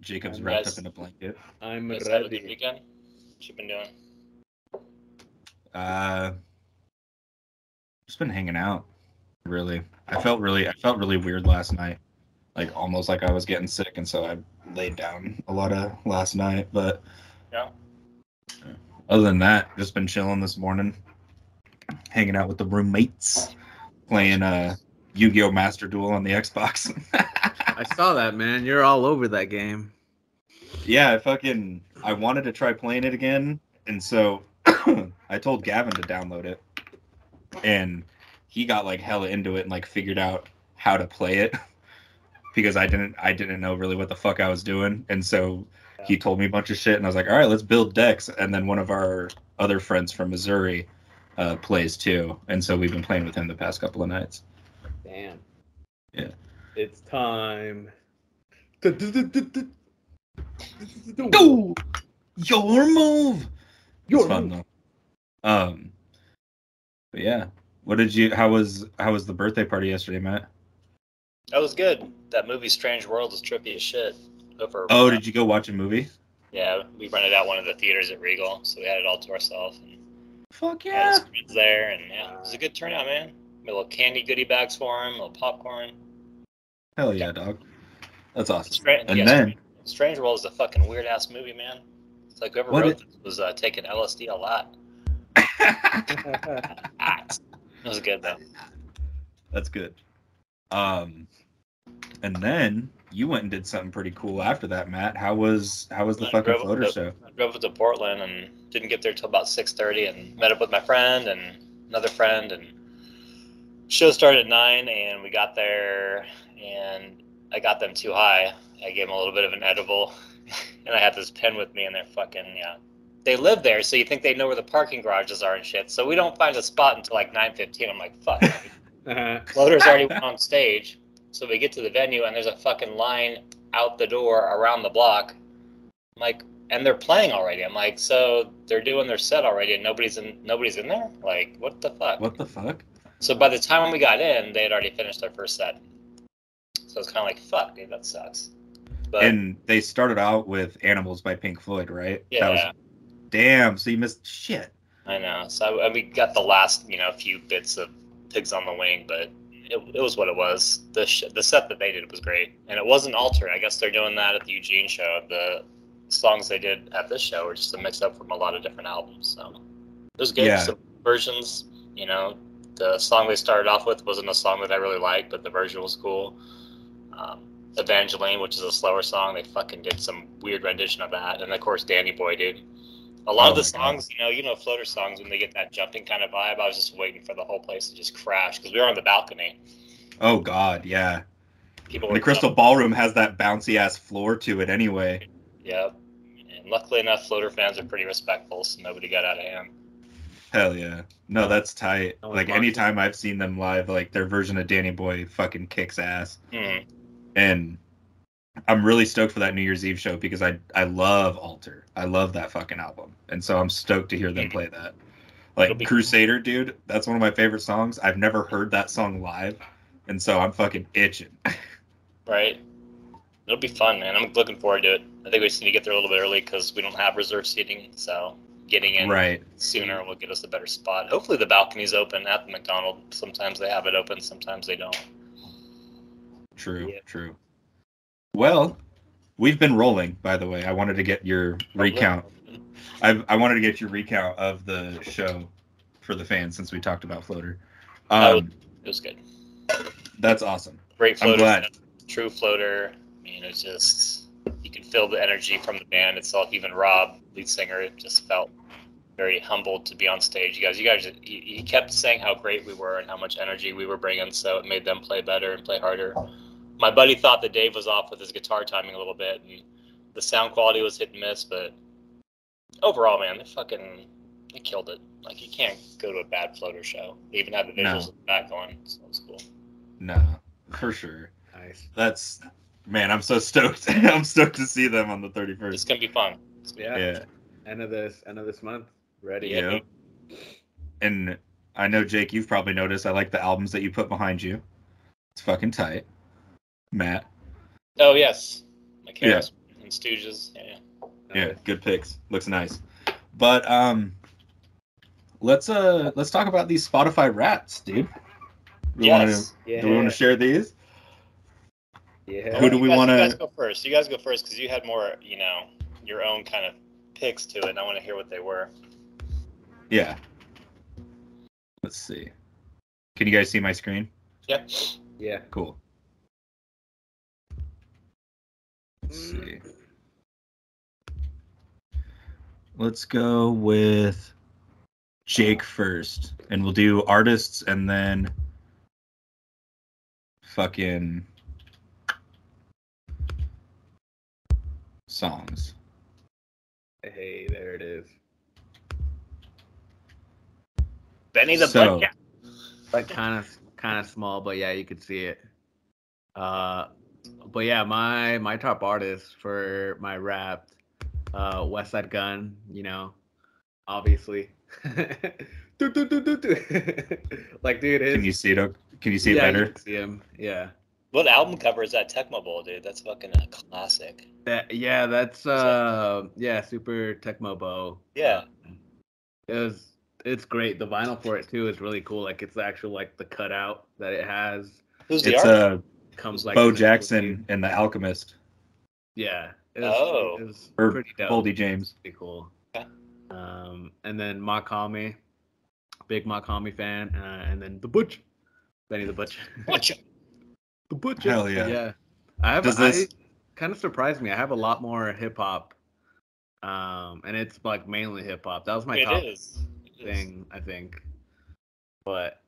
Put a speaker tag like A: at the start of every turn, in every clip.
A: Jacob's wrapped
B: guys-
A: up in a blanket.
C: I'm
B: Guys have a good
C: ready.
B: weekend. What you been doing?
A: Uh, just been hanging out. Really, I felt really, I felt really weird last night. Like almost like I was getting sick, and so I laid down a lot of last night. But
B: Yeah.
A: other than that, just been chilling this morning, hanging out with the roommates, playing uh Yu-Gi-Oh! Master Duel on the Xbox.
C: I saw that, man. You're all over that game.
A: Yeah, I fucking I wanted to try playing it again, and so I told Gavin to download it, and he got like hella into it and like figured out how to play it because I didn't I didn't know really what the fuck I was doing, and so he told me a bunch of shit, and I was like, all right, let's build decks, and then one of our other friends from Missouri uh, plays too, and so we've been playing with him the past couple of nights.
C: Damn.
A: Yeah.
C: It's time. Your
A: Go, your move.
C: Your
A: it's fun though. Um, but yeah, what did you? How was how was the birthday party yesterday, Matt?
B: That was good. That movie Strange World is trippy as shit. Over.
A: Oh, did you go watch a movie?
B: Yeah, we rented out one of the theaters at Regal, so we had it all to ourselves. And
A: Fuck yeah!
B: his friends there, and yeah, it was a good turnout, man. Made little candy goodie bags for him, a little popcorn.
A: Hell yeah, dog. That's awesome.
B: Stra-
A: And
B: yeah,
A: then
B: Strange World is a fucking weird ass movie, man. It's like whoever
A: What
B: wrote
A: it-
B: this was uh, taking LSD a lot. It was good though.
A: that's good. Um, and then you went and did something pretty cool after that, Matt. How was how was the
B: I
A: fucking floater
B: to-
A: show?
B: I drove up to Portland and didn't get there till about six thirty, and met up with my friend and another friend, and show started at nine, and we got there, and I got them too high. I gave him a little bit of an edible, and I had this pen with me, and they're fucking yeah. They live there, so you think they know where the parking garages are and shit. So we don't find a spot until like nine fifteen. I'm like, fuck. Floater's uh-huh. already on stage, so we get to the venue and there's a fucking line out the door around the block. I'm like, and they're playing already. I'm like, so they're doing their set already and nobody's in nobody's in there? Like, what the fuck?
A: What the fuck?
B: So by the time we got in, they had already finished their first set. So it's kind of like, fuck, dude, that sucks. But
A: and they started out with "Animals" by Pink Floyd, right?
B: yeah,
A: That was, damn. So you missed shit.
B: I know. So and we got the last, you know, a few bits of Pigs on the Wing, but it, it was what it was. The sh- the set that they did was great, and it wasn't altered. I guess they're doing that at the Eugene show. The songs they did at this show were just a mix up from a lot of different albums. So it was good.
A: Yeah.
B: Some versions, you know, the song they started off with wasn't a song that I really liked, but the version was cool. Um, Evangeline, which is a slower song, they fucking did some weird rendition of that, and of course Danny Boy, dude. A lot
A: Oh
B: of the
A: my God.
B: songs, you know, you know, floater songs when they get that jumping kind of vibe. I was just waiting for the whole place to just crash because we were on the balcony.
A: Oh God, yeah.
B: People
A: the Crystal Ballroom has that bouncy ass floor to it anyway.
B: Yep. And luckily enough, floater fans are pretty respectful, so nobody got out of hand.
A: Hell yeah. No, that's tight.
C: That
A: Like
C: awesome.
A: anytime I've seen them live, like their version of Danny Boy fucking kicks ass.
B: Hmm.
A: And I'm really stoked for that New Year's Eve show because I I love Alter. I love that fucking album. And so I'm stoked to hear them play that. Like
B: be-
A: Crusader, dude, that's one of my favorite songs. I've never heard that song live. And so I'm fucking itching.
B: Right. It'll be fun, man. I'm looking forward to it. I think we just need to get there a little bit early because we don't have reserve seating, so getting in
A: right.
B: sooner will get us a better spot. Hopefully, the balcony's open at the McDonald's. Sometimes they have it open, sometimes they don't.
A: True,
B: Yeah.
A: true. Well, we've been rolling, by the way. I wanted to get your recount. I I wanted to get your recount of the show for the fans since we talked about floater.
B: Oh.
A: Um,
B: It was good.
A: that's awesome.
B: Great floater.
A: I'm glad.
B: True floater. I mean, it's just you can feel the energy from the band itself. Even Rob, lead singer, just felt very humbled to be on stage. You guys, you guys, he, he kept saying how great we were and how much energy we were bringing, so it made them play better and play harder. My buddy thought that Dave was off with his guitar timing a little bit, and the sound quality was hit and miss, but overall, man, they fucking they killed it. Like you can't go to a bad floater show. They even have the visuals of the back going, so it was cool.
A: No, for sure.
C: Nice.
A: That's man, I'm so stoked. I'm stoked to see them on the
B: It's
A: 31st.
B: gonna be fun. It's gonna be
C: Yeah.
A: Yeah.
C: End of this. End of this month. Ready.
A: Yeah. And I know Jake, you've probably noticed I like the albums that you put behind you. It's fucking tight. Matt.
B: Oh yes, my
A: Yeah.
B: and Stooges. Yeah.
A: Yeah, good picks. Looks nice. But um let's uh let's talk about these Spotify raps, dude. We wanna-
B: Yes.
C: Yeah.
A: do we want to share these?
C: Yeah.
A: Who do we wanna-
B: You guys go first. You guys go first because you had more, you know, your own kind of picks to it. And I want to hear what they were.
A: Yeah. Let's see. Can you guys see my screen?
B: Yep.
C: Yeah.
A: Cool. Let's see. Let's go with Jake first, and we'll do artists and then fucking songs.
C: Hey, there it is.
B: Benny the
A: So-
B: Butt
C: Like kind of kind of small, but yeah, you could see it. Uh, but yeah, my my top artist for my rap, uh, Westside Gunn. You know, obviously. Do, do, do, do, do. like, dude, his,
A: Can you see it? Can you see it
C: yeah, you
A: better?
C: can see him. Yeah.
B: What album cover is that Tecmo Bowl, dude? That's fucking a classic.
C: That yeah, that's uh yeah, Super Tecmo Bowl.
B: Yeah.
C: It was it's great. The vinyl for it too is really cool. Like it's the actual like the cutout that it has
B: Who's the
A: It's
B: artist?
C: Comes like
A: Bo Jackson
C: movie.
A: and the Alchemist,
C: Yeah. It was,
B: Oh.
C: it was
A: or
C: pretty dope.
A: Boldy James.
C: Pretty cool.
B: Okay.
C: Um, and then Mach-Hommy, big Mach-Hommy fan, uh, and then the Butch, Benny the Butch.
B: Watch it.
C: the Butch.
A: Hell yeah.
C: Yeah. I have.
A: Does
C: I,
A: this-
C: kind of surprised me. I have a lot more hip hop, um, and it's like mainly hip hop. That was my top
B: It is. It is.
C: thing, I think. But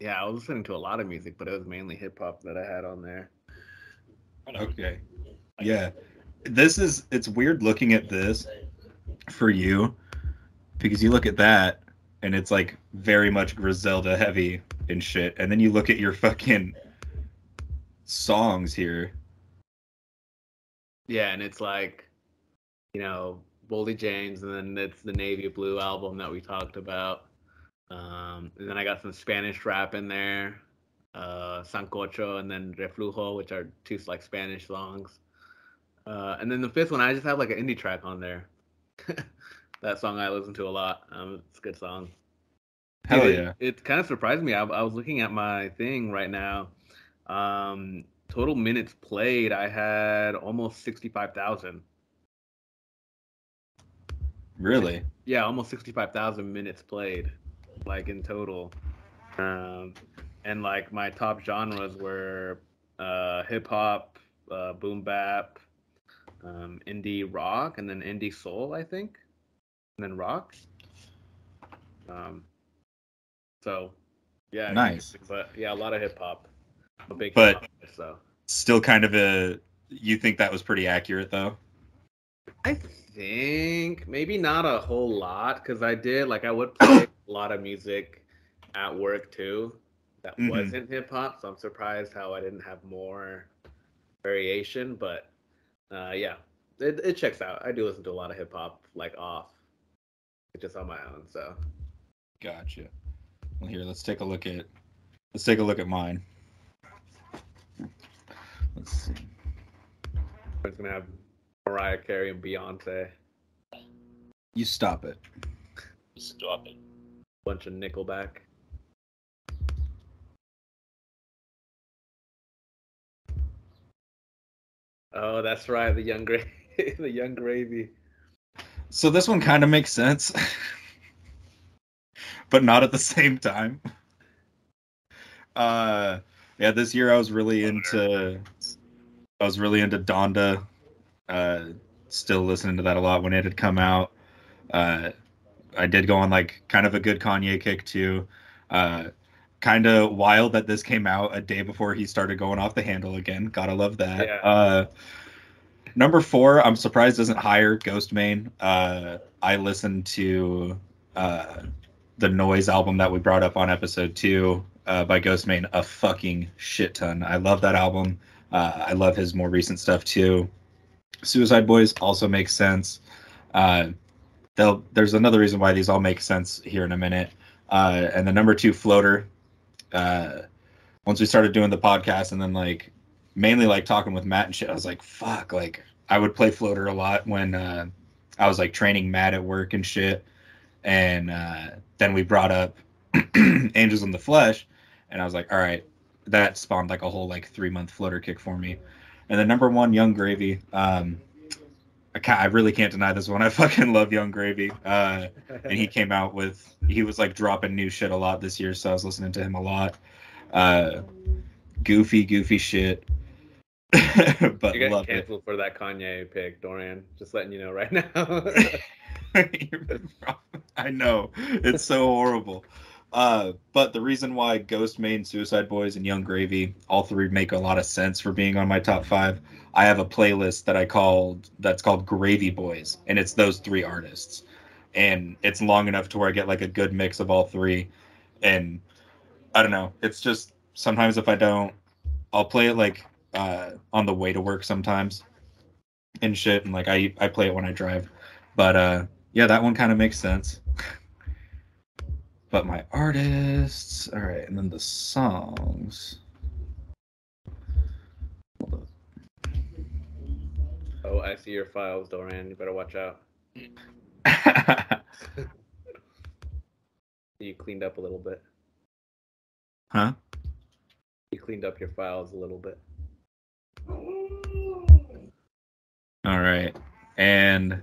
C: yeah, I was listening to a lot of music, but it was mainly hip hop that I had on there.
A: Okay. Yeah. This is it's weird looking at this for you because you look at that and it's like very much Griselda heavy and shit. And then you look at your fucking songs here.
C: Yeah, and it's like, you know, Boldy James, and then it's the Navy Blue album that we talked about. Um, and then I got some Spanish rap in there, uh, Sancocho, and then Reflujo, which are two like Spanish songs. Uh, and then the fifth one, I just have like an indie track on there. that song I listen to a lot. Um, it's a good song.
A: Hell
C: Dude,
A: yeah.
C: It, it kind of surprised me. I, I was looking at my thing right now. Um, total minutes played, I had almost 65,000.
A: Really?
C: Yeah, almost 65,000 minutes played, like in total. Um, and like my top genres were uh, hip hop, uh, boom bap, um, indie rock, and then indie soul, I think, and then rock. Um, so, yeah,
A: Nice.
C: But yeah, a lot of hip hop. A big
A: But-
C: so.
A: Still kind of a you think that was pretty accurate though?
C: I think maybe not a whole lot because I did like I would play a lot of music at work too that
A: Mhm.
C: wasn't hip hop, so I'm surprised how I didn't have more variation. But uh, yeah, it, it checks out. I do listen to a lot of hip hop like off, just on my own. So
A: Gotcha. Well here, let's take a look at let's take a look at mine. Let's see.
C: I'm gonna have Mariah Carey and Beyonce,
A: You stop it.
B: Stop it.
C: Bunch of Nickelback. Oh, that's right, the young gra- the young gravy.
A: So this one kind of makes sense, but not at the same time. Uh, yeah, this year I was really into, I was really into Donda. Uh, still listening to that a lot when it had come out. Uh, I did go on like kind of a good Kanye kick too. Uh, kind of wild that this came out a day before he started going off the handle again. Gotta love that.
C: Yeah.
A: Uh, number four, I'm surprised isn't higher. Ghostemane. Uh, I listened to uh, the Noise album that we brought up on episode two uh, by Ghostemane a fucking shit ton. I love that album. Uh, I love his more recent stuff too. Suicide Boys also makes sense. Uh, they'll, there's another reason why these all make sense here in a minute. Uh, and the number two floater. Uh, once we started doing the podcast and then like mainly like talking with Matt and shit, I was like, fuck, like I would play floater a lot when uh, I was like training Matt at work and shit. And uh, then we brought up Angels in the Flesh, and I was like, all right, that spawned like a whole like three month floater kick for me. And the number one, Young Gravy. Um, I, can't, I really can't deny this one. I fucking love Young Gravy. Uh, and he came out with he was like dropping new shit a lot this year, so I was listening to him a lot. Uh, goofy, goofy shit. but
C: You're getting
A: love it.
C: canceled for that Kanye pick, Dorian. Just letting you know right now.
A: I know it's so horrible. Uh, but the reason why Ghostemane, Suicide Boys, and Young Gravy, all three make a lot of sense for being on my top five. I have a playlist that I called that's called Gravy Boys, and it's those three artists, and it's long enough to where I get like a good mix of all three, and I don't know. It's just sometimes if I don't, I'll play it like uh, on the way to work sometimes, and shit, and like I I play it when I drive, but uh, yeah, that one kind of makes sense. but my artists, all right, and then the songs.
C: Oh, I see your files, Dorian. You better watch out. You cleaned up a little bit.
A: huh?
C: You cleaned up your files a little bit.
A: All right, and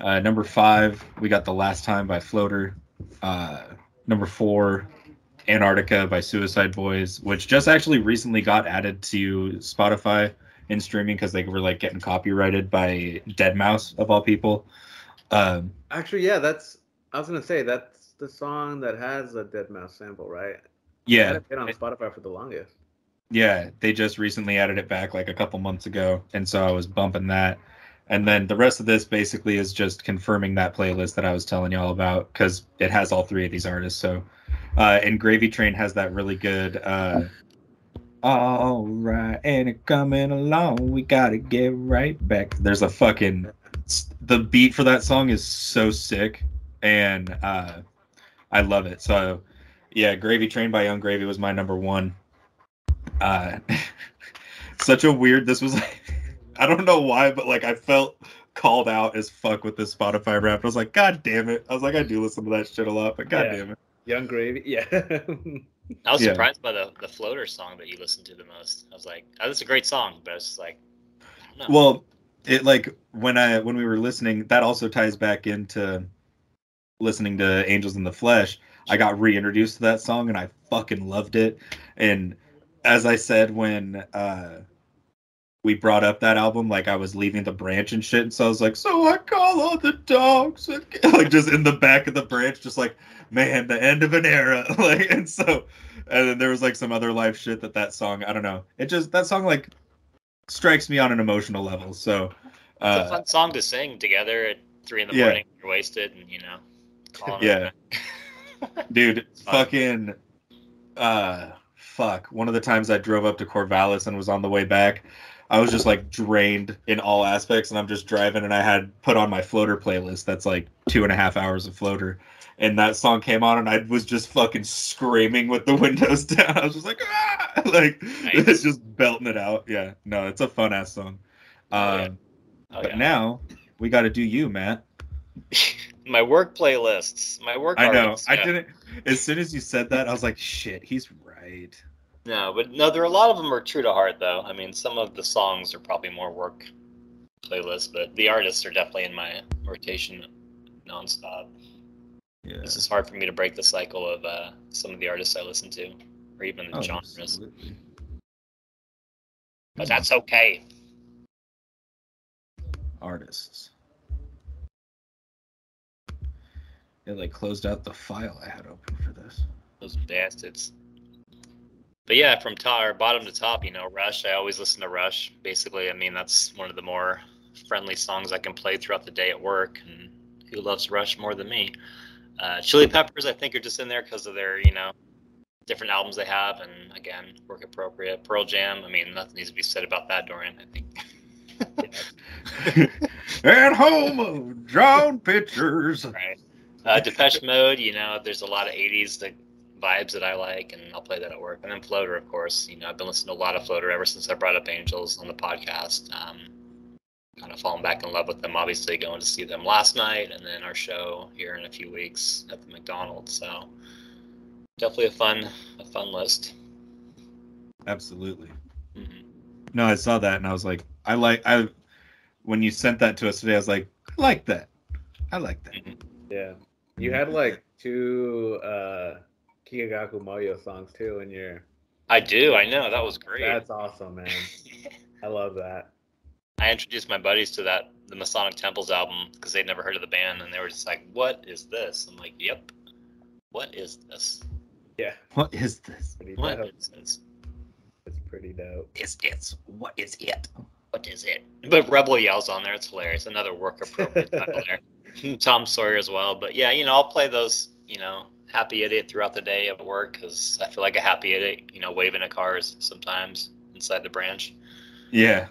A: uh, number five, we got the last time by Floater. Uh, number four, Antarctica by Suicide Boys, which just actually recently got added to Spotify in streaming because they were like getting copyrighted by deadmau5 of all people. Um,
C: Actually, yeah, that's. I was gonna say that's the song that has a deadmau5 sample, right?
A: yeah,
C: It's been on Spotify for the longest.
A: Yeah, they just recently added it back like a couple months ago, and so I was bumping that. And then the rest of this basically is just confirming that playlist that I was telling y'all about because it has all three of these artists. So, uh, and Gravy Train has that really good. Uh, all right, and it coming along. We gotta get right back. There's a fucking. The beat for that song is so sick, and uh, I love it. So, yeah, Gravy Train by Young Gravy was my number one uh such a weird this was like i don't know why but like i felt called out as fuck with this spotify rap i was like god damn it i was like i do listen to that shit a lot but god
C: Yeah.
A: damn it
C: Young Gravy, yeah.
B: I was
A: Yeah.
B: surprised by the, the floater song that you listened to the most. I was like, oh, that's a great song, but it's just like, I don't know.
A: well it like when i when we were listening that also ties back into listening to angels in the flesh i got reintroduced to that song and i fucking loved it and as i said when uh we brought up that album like i was leaving the branch and shit and so i was like so i call all the dogs again." like just in the back of the branch just like man the end of an era like and so and then there was like some other life shit that that song i don't know it just that song like strikes me on an emotional level so
B: it's a
A: uh
B: fun song to sing together at three in the
A: yeah.
B: morning. You're wasted, and you know,
A: Yeah. dude fucking uh fuck one of the times i drove up to corvallis and was on the way back i was just like drained in all aspects and i'm just driving and i had put on my floater playlist that's like two and a half hours of floater and that song came on and i was just fucking screaming with the windows down i was just like ah! like
B: Nice.
A: it's just belting it out yeah no it's a fun ass song
B: Oh, yeah.
A: um
B: Oh,
A: but
B: yeah.
A: now we got to do you matt
B: my work playlists, my work.
A: i know
B: artists,
A: i
B: yeah.
A: didn't as soon as you said that i was like shit he's right
B: No, but no, there are a lot of them are true to heart though. I mean, some of the songs are probably more work playlists, but the artists are definitely in my rotation nonstop.
A: yeah
B: It's just hard for me to break the cycle of uh, some of the artists I listen to, or even the
A: Oh,
B: genres.
A: absolutely.
B: But that's okay.
A: artists. It like closed out the file I had open for this.
B: Those bastards. But yeah, from top or bottom to top, you know, Rush. I always listen to Rush. Basically, I mean, that's one of the more friendly songs I can play throughout the day at work. And who loves Rush more than me? Uh, Chili Peppers, I think, are just in there because of their, you know, different albums they have, and again, work appropriate. Pearl Jam. I mean, nothing needs to be said about that, Dorian. I think.
A: and Homo drawn pictures.
B: right. Uh, Depeche Mode. You know, there's a lot of '80s that vibes that I like, and I'll play that at work. And then Floater, of course. You know, I've been listening to a lot of Floater ever since I brought up Angels on the podcast. Um, kind of fallen back in love with them. Obviously, going to see them last night, and then our show here in a few weeks at the McDonald's. So definitely a fun, a fun list.
A: Absolutely.
B: hmm
A: No, I saw that and I was like, I like I when you sent that to us today, I was like, I like that. I like that.
C: Yeah. You had like two uh Kikagaku Moyo songs too in your
B: I do. I know that was great.
C: That's awesome, man. I love that.
B: I introduced my buddies to that the Masana Temples album because they'd never heard of the band, and they were just like, "What is this?" I'm like, "Yep, what is this?
C: Yeah.
A: What is this?
C: Pretty
B: What
C: dope.
B: is this?
C: It's pretty dope.
A: Is it? What is it?
B: What is it?" But Rebel yells on there. It's hilarious. Another work appropriate title there. Tom Sawyer as well. But yeah, you know, I'll play those. You know, happy idiot throughout the day at work because I feel like a happy idiot. You know, waving at cars sometimes inside the branch.
A: Yeah.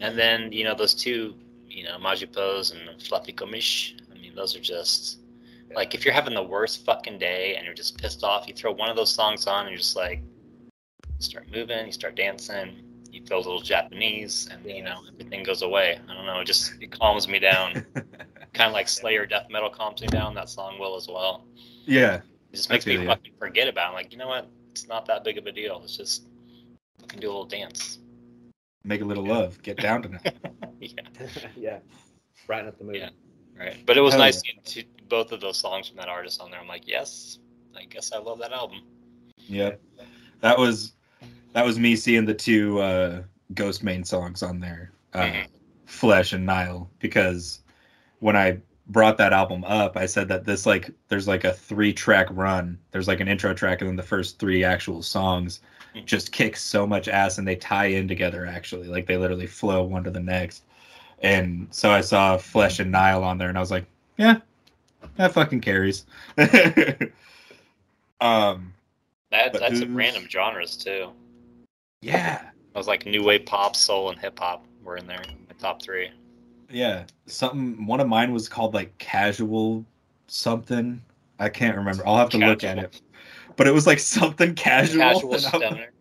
B: And then, you know, those two, you know, Majupose and Fluffy Komish, I mean, those are just like if you're having the worst fucking day and you're just pissed off, you throw one of those songs on and you're just like start moving, you start dancing, you feel a little Japanese and you know, everything goes away. I don't know, it just it calms me down. kind of like Slayer death metal calms me down, that song will as well.
A: Yeah.
B: It just makes me
A: feel ya.
B: fucking forget about it. like, you know what? It's not that big of a deal. It's just fucking do a little dance.
A: Make a little love. Get down to it.
B: yeah.
C: yeah. Right up the mood.
B: Yeah. Right. But it was
A: Hell
B: nice seeing two, both of those songs from that artist on there. I'm like, yes, I guess I love that album.
A: Yeah. That was that was me seeing the two uh Ghostemane songs on there. Uh
B: Mhm.
A: Flesh and Nile because when I brought that album up, I said that this like there's like a three track run. There's like an intro track and then the first three actual songs
B: Mhm.
A: just kick so much ass and they tie in together actually. Like they literally flow one to the next. And so I saw Flesh and Nile on there and I was like, yeah, that fucking carries. um
B: That that's some random genres too.
A: yeah.
B: I was like new wave pop, soul, and hip hop were in there. My top three.
A: Yeah, something. One of mine was called like casual something. I can't remember. I'll have to look at it. But it was like something casual.
B: Casual
A: and I, was,
B: stoner.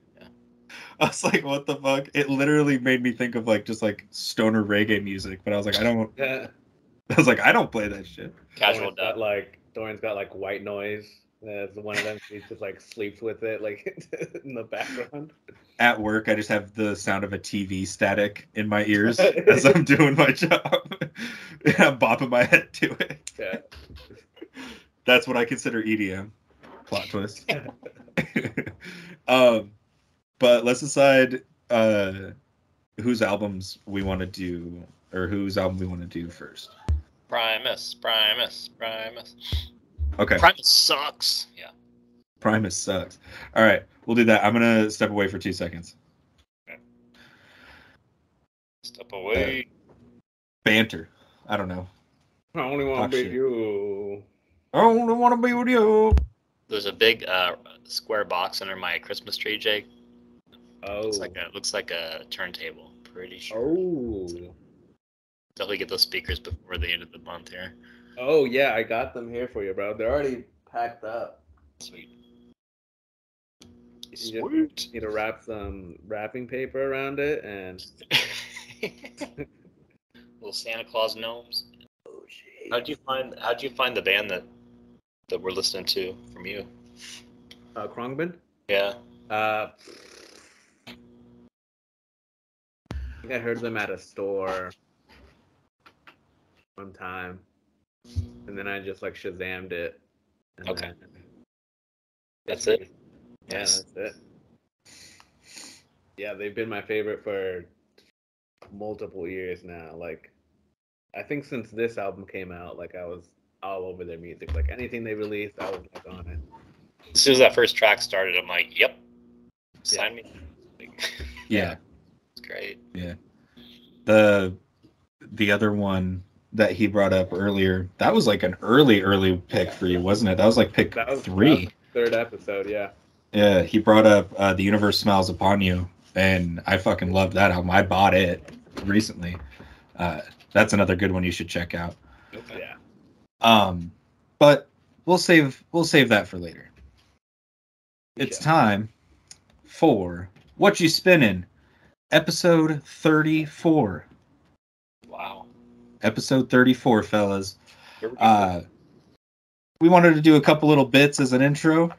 A: I was like, what the fuck? It literally made me think of like just like stoner reggae music. But I was like, I don't.
C: Yeah.
A: I was like, I don't play that shit.
B: Casual
C: Dorian's got like Dorian's got like white noise. As one of them, he just like sleeps with it, like in the background.
A: At work, I just have the sound of a TV static in my ears as I'm doing my job. and I'm bopping my head to it.
C: Yeah.
A: That's what I consider EDM. Plot twist. um, but let's decide uh, whose albums we want to do, or whose album we want to do first.
B: Primus, Primus, Primus.
A: Okay,
B: Primus sucks. Yeah.
A: Primus sucks. All right, we'll do that. I'm gonna step away for two seconds.
B: Step away.
A: Banter. I don't know.
C: I only want to be
A: shit.
C: you.
A: I only want to be with you.
B: There's a big uh, square box under my Christmas tree, Jake.
C: Oh.
B: Looks like a looks like a turntable. Pretty sure.
C: Oh.
B: Definitely get those speakers before the end of the month here.
C: Oh yeah, I got them here for you, bro. They're already packed up.
B: Sweet.
C: You just need to wrap some wrapping paper around it and.
B: Little Santa Claus gnomes.
C: Oh shit.
B: How'd you find How'd you find the band that that we're listening to from you?
C: Uh, Khruangbin?
B: Yeah.
C: Uh, I think I heard them at a store one time, and then I just like Shazammed it. and
B: Okay.
C: then-
B: That's it.
C: Yeah,
B: Nice.
C: that's it. Yeah, they've been my favorite for multiple years now. Like, I think since this album came out, like I was all over their music. Like anything they released, I was like on it.
B: As soon as that first track started, I'm like, "Yep, sign me." Like,
A: Yeah.
B: it's great.
A: Yeah, the the other one that he brought up earlier, that was like an early, early pick for you, wasn't it? That was like pick
C: That was
A: three.
C: that was third episode. Yeah.
A: Yeah, he brought up uh, "The Universe Smiles Upon You," and I fucking love that album. I bought it recently. Uh, that's another good one you should check out.
C: Yeah.
A: Um, but we'll save we'll save that for later. It's
C: Yeah.
A: time for what you spinning, episode thirty-four. Episode 34, fellas.
B: We.
A: Uh, we wanted to do a couple little bits as an intro.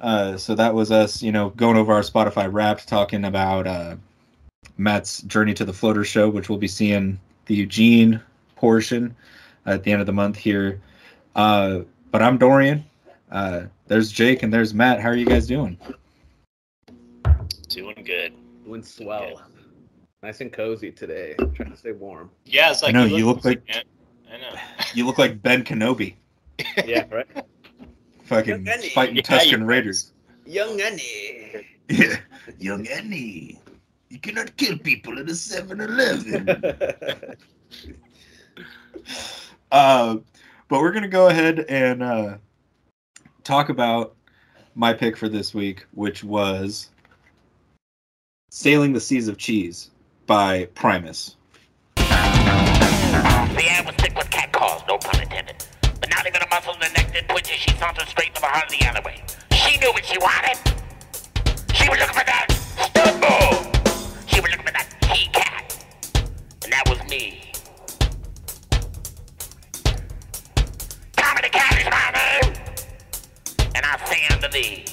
A: Uh, so that was us, you know, going over our Spotify Wrapped, talking about uh, Matt's journey to the floater show, which we'll be seeing the Eugene portion at the end of the month here. Uh, but I'm Dorian. Uh, there's Jake and there's Matt. How are you guys doing?
B: Doing good.
C: Doing swell. Nice and cozy today. Trying to stay warm.
B: Yeah, it's like
A: I know, you look like-
B: man. I know.
A: You look like Ben Kenobi,
C: Yeah, right.
A: fucking fighting
B: Yeah,
A: Tusken
B: you-
A: Raiders.
C: Young Annie.
A: Yeah, young Annie. You cannot kill people at a 7 Eleven. Uh, but we're gonna go ahead and uh, talk about my pick for this week, which was "Sailing the Seas of Cheese" by Primus.
D: Was with cat calls, no pun intended. But not even a muscle in the neck did twitch as she sauntered straight to the heart of the alleyway. She knew what she wanted. She was looking for that stud bull. She was looking for that key cat. And that was me. Tommy the cat is my name. And I say unto thee.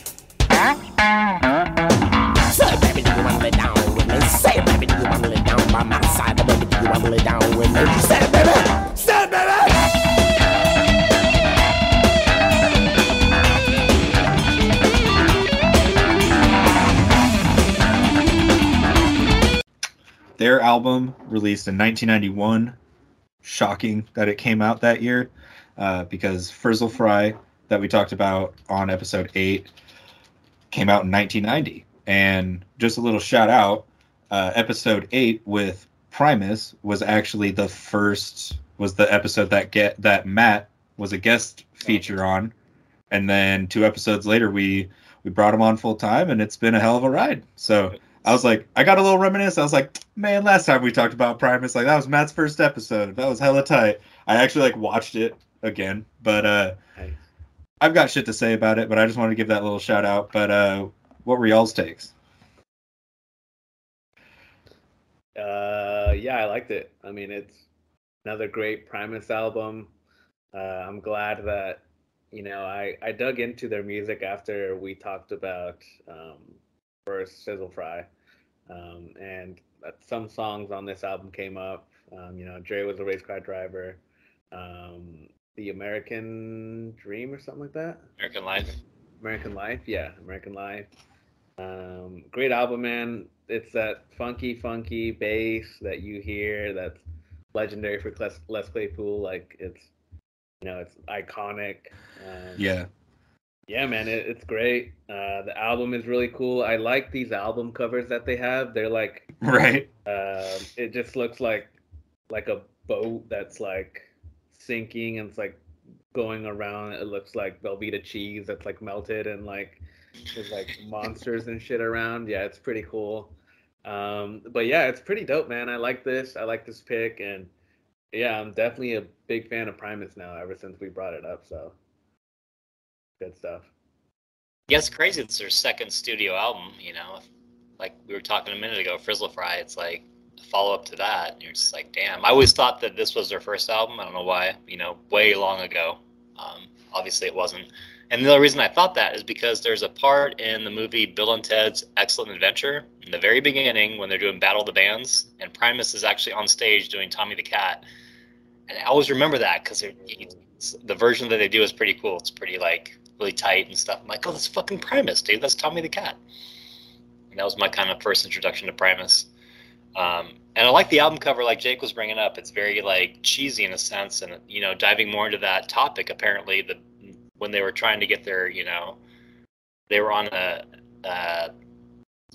E: Lay down Say, baby, do you wanna lay down by my side? Baby, do you wanna lay down with me? Say, it, baby! Say, it, baby!
A: Their album released in 1991. Shocking that it came out that year, uh, because Frizzle Fry that we talked about on episode eight came out in 1990. And just a little shout out, uh, episode eight with Primus was actually the first was the episode that get that Matt was a guest feature on, and then two episodes later we we brought him on full time, and it's been a hell of a ride. So I was like, I got a little reminisce. I was like, man, last time we talked about Primus, like that was Matt's first episode. That was hella tight. I actually like watched it again, but uh,
C: Nice.
A: I've got shit to say about it. But I just wanted to give that little shout out. But uh, what were y'all's takes?
C: Uh, yeah, I liked it. I mean, it's another great Primus album. Uh, I'm glad that you know I I dug into their music after we talked about um, first Sizzle Fry, um, and some songs on this album came up. Um, you know, Dre was a race car driver. Um, the American Dream or something like that.
B: American Life.
C: American Life, yeah, American Life. Um, great album, man. It's that funky, funky bass that you hear that's legendary for Les, Les Claypool. Like it's, you know, it's iconic. Um,
A: Yeah,
C: yeah, man, it, it's great. Uh, the album is really cool. I like these album covers that they have. They're like,
A: right.
C: um, it just looks like like a boat that's like sinking and it's like going around. It looks like Velveeta cheese that's like melted and like there's like monsters and shit around. Yeah, it's pretty cool. Um, but yeah, it's pretty dope, man. I like this. I like this pick, and yeah, I'm definitely a big fan of Primus now. Ever since we brought it up, so good stuff.
B: Yeah, crazy. It's their second studio album. You know, like we were talking a minute ago, Frizzle Fry. It's like a follow up to that. And you're just like, damn. I always thought that this was their first album. I don't know why. You know, way long ago. Um, obviously, it wasn't. And the only reason I thought that is because there's a part in the movie Bill and Ted's Excellent Adventure in the very beginning when they're doing Battle of the Bands, and Primus is actually on stage doing Tommy the Cat. And I always remember that because the version that they do is pretty cool. It's pretty like really tight and stuff. I'm like, oh, that's fucking Primus, dude. That's Tommy the Cat. And that was my kind of first introduction to Primus. Um, and I like the album cover, like Jake was bringing up. It's very like cheesy in a sense, and you know, diving more into that topic. Apparently, the when they were trying to get their, you know, they were on a, a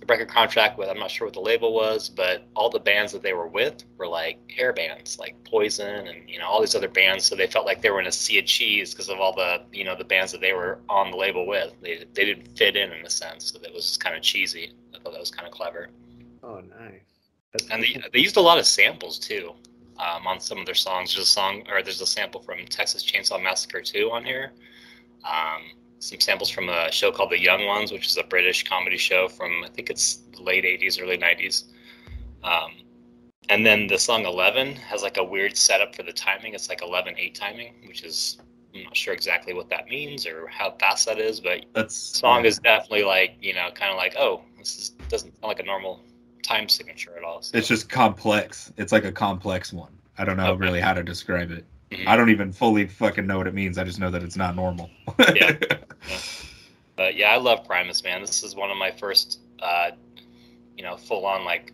B: record contract with I'm not sure what the label was, but all the bands that they were with were like hair bands, like Poison and you know all these other bands. So they felt like they were in a sea of cheese because of all the you know the bands that they were on the label with. They they didn't fit in in a sense, so that was just kind of cheesy. I thought that was kind of clever.
C: Oh, nice. That's
B: And they, they used a lot of samples too um, on some of their songs. There's a song, or there's a sample from Texas Chainsaw Massacre 2 on here. Um, some samples from a show called The Young Ones, which is a British comedy show from I think it's late 80s, early 90s. Um, and then the song 11 has like a weird setup for the timing. It's like 11 8 timing, which is I'm not sure exactly what that means or how fast that is, but
A: That's
B: song is definitely like you know kind of like oh this is, doesn't sound like a normal time signature at all. So.
A: It's just complex. It's like a complex one. I don't know
B: Okay.
A: really how to describe it.
B: Mhm.
A: I don't even fully fucking know what it means. I just know that it's not normal.
B: Yeah. But yeah, I love Primus, man. This is one of my first, uh, you know, full on like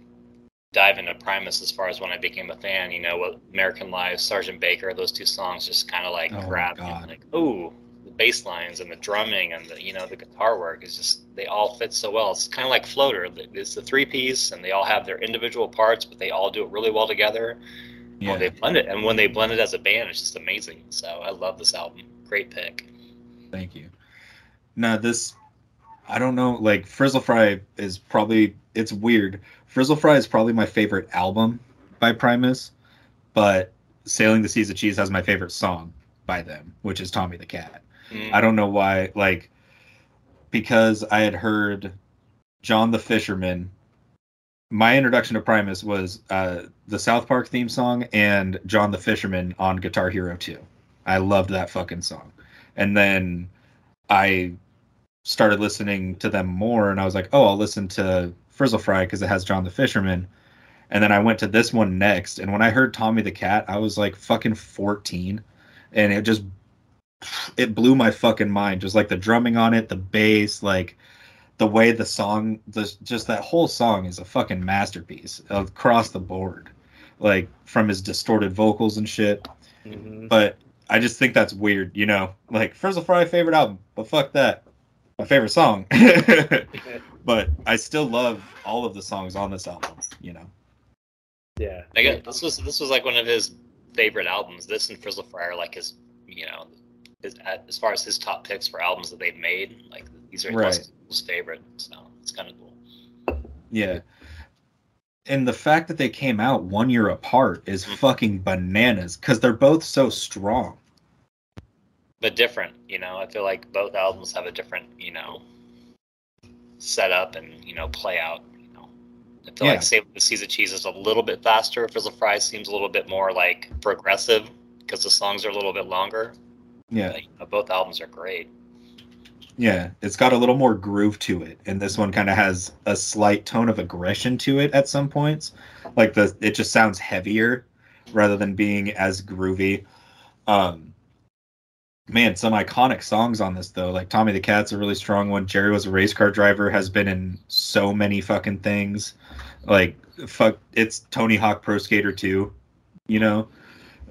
B: dive into Primus as far as when I became a fan. You know, what American Life, Sergeant Baker, those two songs just kind of like
A: Oh
B: grabbed me. Like, oh, the bass lines and the drumming and the you know the guitar work is just they all fit so well. It's kind of like Floater. It's the three piece, and they all have their individual parts, but they all do it really well together.
A: Yeah.
B: When they blend it, and when they blend it as a band, it's just amazing. So I love this album. Great pick.
A: Thank you. Now this, I don't know. Like Frizzle Fry is probably it's weird. Frizzle Fry is probably my favorite album by Primus, but Sailing the Seas of Cheese has my favorite song by them, which is Tommy the Cat.
B: Mm.
A: I don't know why. Like because I had heard John the Fisherman. My introduction to Primus was uh, the South Park theme song and John the Fisherman on Guitar Hero 2. I loved that fucking song. And then I started listening to them more and I was like, oh, I'll listen to Frizzle Fry because it has John the Fisherman. And then I went to this one next. And when I heard Tommy the Cat, I was like fucking 14. And it just, it blew my fucking mind. Just like the drumming on it, the bass, like the way the song, the, just that whole song is a fucking masterpiece across the board. Like from his distorted vocals and shit
C: Mhm.
A: but I just think that's weird, you know. Like Frizzle Fry favorite album, but fuck that. My favorite song. but I still love all of the songs on this album, you know.
C: yeah.
B: I guess this was this was like one of his favorite albums. This and Frizzle Fry are like his, you know, his, as far as his top picks for albums that they've made. Like these are
A: Right.
B: his, his favorite. So it's kind of cool.
A: Yeah. And the fact that they came out one year apart is
B: Mhm.
A: fucking bananas because they're both so strong.
B: But different, you know. I feel like both albums have a different, you know, setup and you know play out. You know, I feel
A: Yeah.
B: like Save the Seas of Cheese is a little bit faster. Frizzle Fry seems a little bit more like progressive because the songs are a little bit longer.
A: Yeah.
B: But, you know, both albums are great.
A: Yeah. It's got a little more groove to it. And this one kind of has a slight tone of aggression to it at some points. Like the it just sounds heavier rather than being as groovy. Um man, some iconic songs on this though. Like Tommy the Cat's a really strong one. Jerry was a race car driver has been in so many fucking things. Like fuck it's Tony Hawk Pro Skater 2, you know?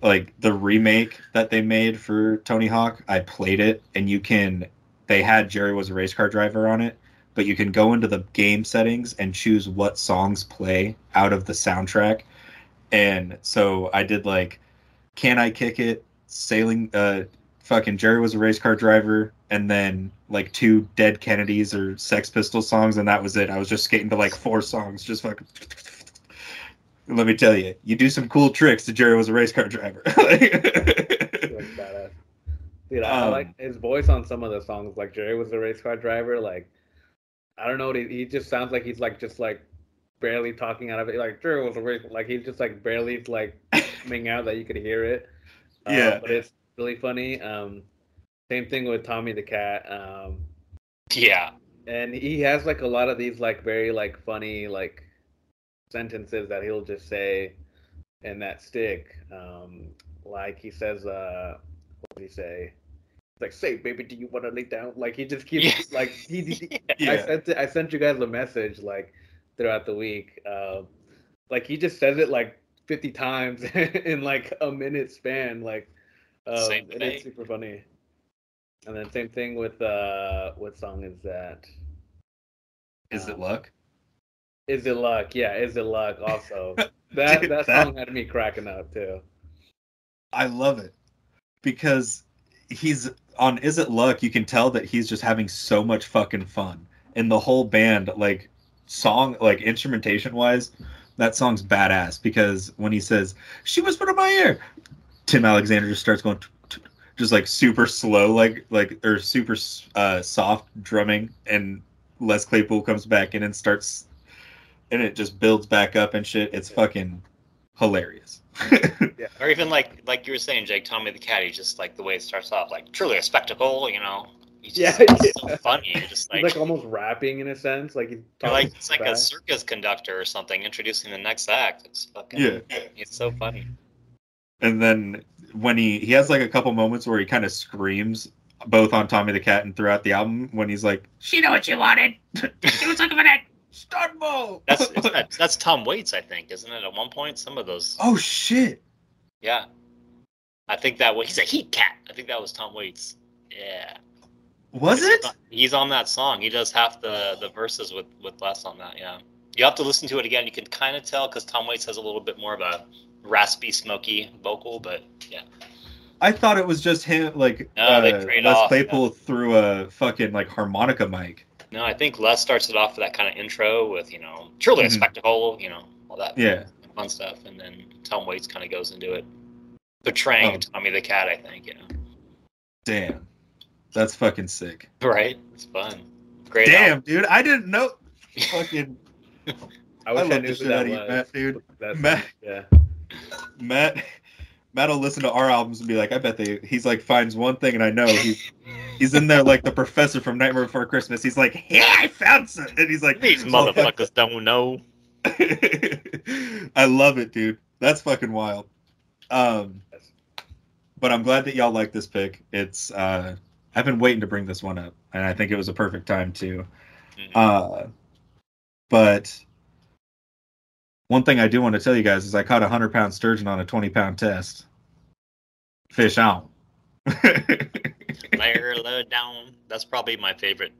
A: Like the remake that they made for Tony Hawk, I played it and you can they had Jerry was a race car driver on it, but you can go into the game settings and choose what songs play out of the soundtrack. And so I did like Can I Kick It, Sailing uh fucking Jerry was a race car driver, and then like two Dead Kennedys or Sex Pistols songs, and that was it. I was just skating to like four songs, just fucking. Let me tell you, you do some cool tricks to Jerry was a race car driver.
C: Dude, I
A: Um,
C: like his voice on some of the songs. Like Jerry was a race car driver. Like I don't know, he, he just sounds like he's like just like barely talking out of it. Like Jerry was a race, like he's just like barely like coming out that you could hear it. Uh,
A: Yeah.
C: but it's really funny. Um, same thing with Tommy the cat. Um,
B: Yeah.
C: and he has like a lot of these like very like funny like sentences that he'll just say and that stick um like he says uh what did he say like say baby do you want to lay down like he just keeps
B: Yeah.
C: like he, he- i sent it, i sent you guys a message like throughout the week um like he just says it like 50 times in like a minute span like um,
B: Same
C: and
B: thing.
C: it's super funny and then same thing with uh what song is that
A: Is it
C: Um,
A: luck?
C: Is it luck? Yeah, is it luck? Also, that
A: Dude,
C: that
A: that-
C: song had me cracking up too.
A: I love it because he's on Is It Luck, you can tell that he's just having so much fucking fun. And the whole band, like song, like instrumentation wise, that song's badass because when he says, She whispered in my ear, Tim Alexander just starts going just like super slow, like like or super uh soft drumming and Les Claypool comes back in and starts and it just builds back up and shit. It's fucking hilarious.
B: Or even like like you were saying, Jake, Tommy the Cat. He's just like the way it starts off, like truly a spectacle. You know, he's just
C: Yeah,
B: he's so funny. You're just
C: He's
B: like,
C: like almost rapping in a sense, like he's
B: you're like it's like a circus conductor or something introducing the next act. It's fucking
A: Yeah.
B: It's so funny.
A: and then when he he has like a couple moments where he kind of screams both on Tommy the Cat and throughout the album when he's like, "She know what you wanted. She was looking for that Starbo."
B: That's it's, that's, Tom Waits, I think, isn't it? At one point, some of those.
A: oh shit!
B: Yeah, I think that was he's a heat cat. I think that was Tom Waits. Yeah.
A: Was it?
B: He's on that song. He does half the the verses with with Les on that. Yeah. You have to listen to it again. You can kind of tell because Tom Waits has a little bit more of a raspy, smoky vocal, but yeah.
A: I thought it was just him, like
B: No, they
A: uh, Les Claypool through a fucking like harmonica mic.
B: No, I think Les starts it off with that kind of intro with you know truly a
A: Mhm.
B: spectacle, you know all that
A: Yeah.
B: fun stuff, and then Tom Waits kind of goes into it, portraying
A: Oh.
B: Tommy the Cat. I think you know.
A: Damn, that's fucking sick.
B: Right? It's fun. Great.
A: Damn,
B: album.
A: dude, I didn't know. Fucking
C: I
A: I
C: wish I,
A: love
C: knew
A: the
C: who that
A: out you,
C: was.
A: Matt, dude.
C: That's
A: Matt-
C: yeah.
A: Matt. Matt will listen to our albums and be like, I bet they. He's like finds one thing, and I know he's he's in there like the professor from Nightmare Before Christmas. He's like, yeah, I found some, and he's like,
B: These motherfuckers don't know.
A: I love it, dude. That's fucking wild. Um, but I'm glad that y'all like this pick. It's uh, I've been waiting to bring this one up, and I think it was a perfect time too.
B: Mhm.
A: Uh, but one thing I do want to tell you guys is I caught a hundred pound sturgeon on a twenty pound test. Fish out.
B: Layer low down. That's probably my favorite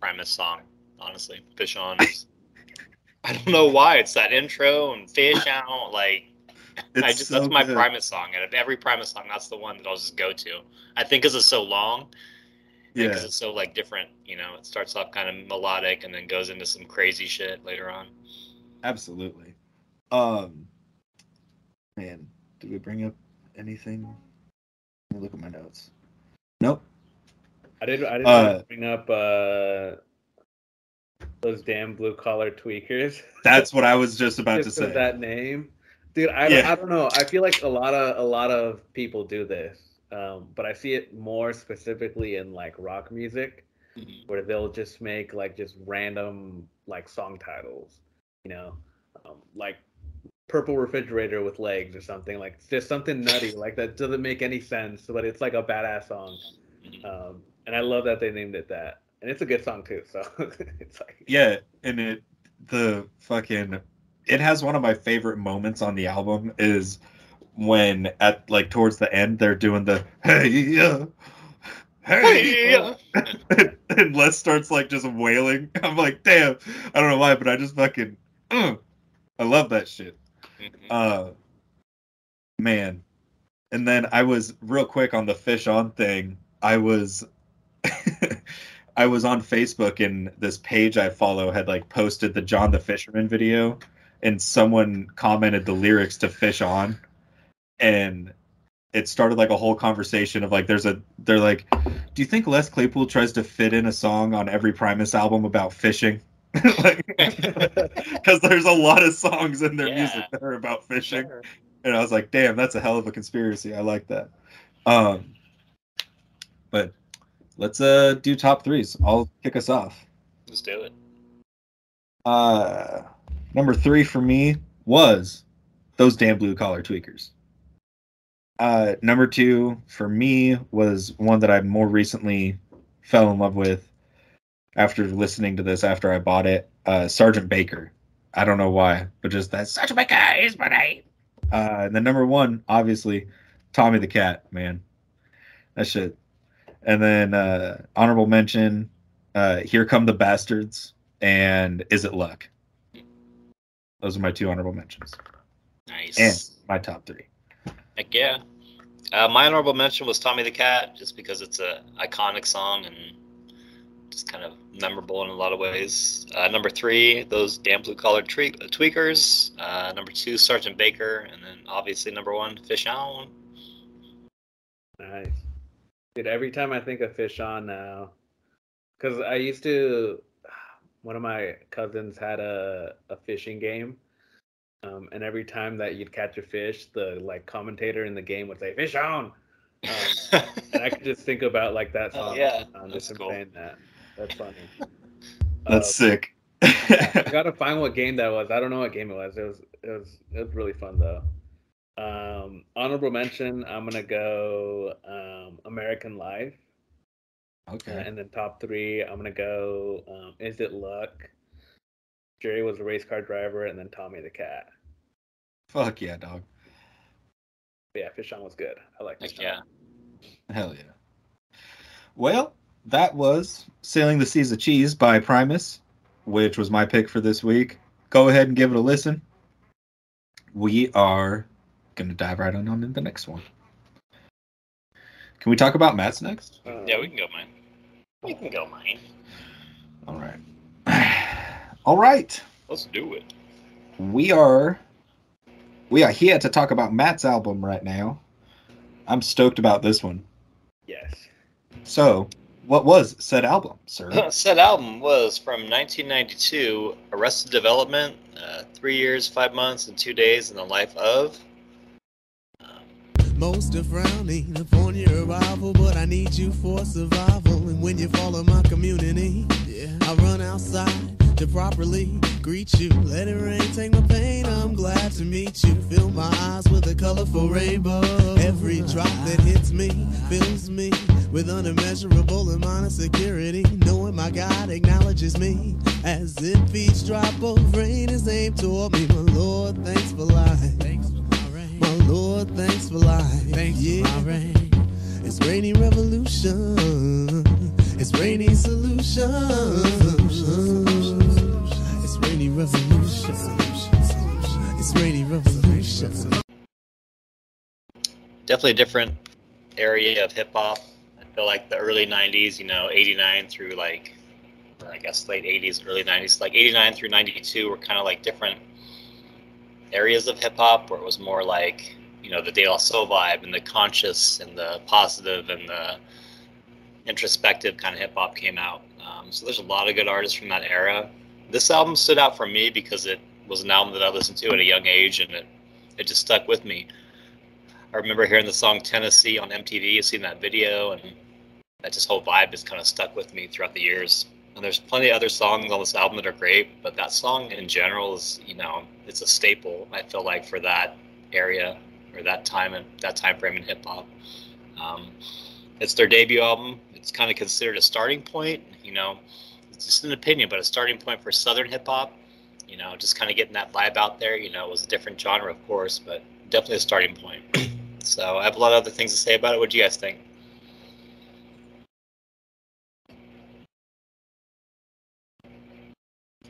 B: Primus song, honestly. Fish on. is- I don't know why. It's that intro and fish out. Like I just
A: so
B: that's my
A: good.
B: Primus song, and of every Primus song, that's the one that I'll just go to. I think because it's so long,
A: Yeah.
B: because it's so like different. You know, it starts off kind of melodic and then goes into some crazy shit later on.
A: absolutely. Um, man, did we bring up anything? Let me look at my notes. Nope.
C: I did. I didn't
A: Uh,
C: bring up uh, those damn blue collar tweakers.
A: That's what I was just about to say.
C: that name, dude. I,
A: Yeah.
C: I don't know. I feel like a lot of a lot of people do this, um, but I see it more specifically in like rock music, where they'll just make like just random like song titles, you know, um, like purple refrigerator with legs or something like just something nutty like that doesn't make any sense, but it's like a badass song. Um, and I love that they named it that, and it's a good song too. So it's like
A: Yeah, and it the fucking it has one of my favorite moments on the album is when at like towards the end they're doing the hey yeah hey yeah. and Les starts like just wailing. I'm like, damn, I don't know why, but I just fucking uh, I love that shit.
B: Mhm.
A: Uh man. And then I was real quick on the fish on thing. I was I was on Facebook and this page I follow had like posted the John the Fisherman video and someone commented the lyrics to Fish On and it started like a whole conversation of like there's a they're like do you think Les Claypool tries to fit in a song on every Primus album about fishing? Because there's a lot of songs in their
B: Yeah.
A: music that are about fishing
B: Sure.
A: and I was like, "Damn, that's a hell of a conspiracy." I like that. Um, but let's uh do top threes. I'll kick us off.
B: Let's do it.
A: Uh, number three for me was those damn blue collar tweakers. Uh, number two for me was one that I more recently fell in love with after listening to this after I bought it. Uh, Sergeant Baker. I don't know why, but just that Sergeant Baker is my name. Uh, and then number one, obviously, Tommy the Cat, man. That shit. And then uh, honorable mention, uh, Here Come the Bastards and Is It Luck? Those are my two honorable mentions.
B: Nice.
A: And my top three.
B: Heck yeah. Uh, my honorable mention was Tommy the Cat, just because it's a iconic song and just kind of memorable in a lot of ways. Uh, number three, those damn blue collar tre- tweakers. Uh, number two, Sergeant Baker, and then obviously number one, Fish On.
C: Nice. Dude, every time I think of fish on now, because I used to, one of my cousins had a, a fishing game. Um, and every time that you'd catch a fish, the like commentator in the game would say "fish on," um, and I could just think about like that
B: Oh,
C: song.
B: yeah,
C: um,
B: that's
C: just him
B: cool.
C: saying that. That's funny.
A: That's
C: Uh,
A: sick.
C: I gotta find what game that was. I don't know what game it was. It was it was it was really fun though. Um, honorable mention. I'm gonna go um, American Life, uh,
A: okay.
C: and then top three. I'm gonna go. Um, Is it luck? Jerry was a race car driver, and then Tommy the cat.
A: Fuck yeah, dog.
C: But yeah, Fish on was good. I like
B: Heck
C: Fish
B: yeah.
C: on.
A: Hell yeah. Well, that was Sailing the Seas of Cheese by Primus, which was my pick for this week. Go ahead and give it a listen. We are going to dive right on, on to the next one. Can we talk about Matt's next?
B: Yeah, we can go mine. We can go mine.
A: All right. All right.
B: Let's do it.
A: We are we are here to talk about Matt's album right now. I'm stoked about this one.
C: Yes.
A: So, what was said album, sir?
B: Said album was from 1992, Arrested Development, uh, three years, five months, and two days in the life of. Um,
F: Most are frowning upon your arrival, but I need you for survival. And when you follow my community, yeah, I run outside to properly greet you. Let it rain, take my pain. I'm glad to meet you. Fill my eyes with a colorful rainbow. Every drop that hits me fills me with unimmeasurable amount of security. Knowing my God acknowledges me as if each drop of rain is aimed toward me. My Lord, thanks for life. Thanks for my rain. My Lord, thanks for life. Thanks yeah. for my rain. It's rainy revolution. It's rainy solution. It's
B: definitely a different area of hip hop. I feel like the early 90s, you know, 89 through like, I guess late 80s, early 90s, like 89 through 92 were kind of like different areas of hip hop where it was more like, you know, the De La Soul vibe and the conscious and the positive and the introspective kind of hip hop came out. Um, so there's a lot of good artists from that era. This album stood out for me because it was an album that I listened to at a young age and it, it just stuck with me. I remember hearing the song Tennessee on MTV, seeing that video, and that just whole vibe has kind of stuck with me throughout the years. And there's plenty of other songs on this album that are great, but that song in general is, you know, it's a staple. I feel like for that area or that time and that time frame in hip hop. Um, it's their debut album. It's kind of considered a starting point. You know, just an opinion, but a starting point for Southern hip hop. You know, just kind of getting that vibe out there. You know, it was a different genre, of course, but definitely a starting point. so I have a lot of other things to say about it. What do you guys think?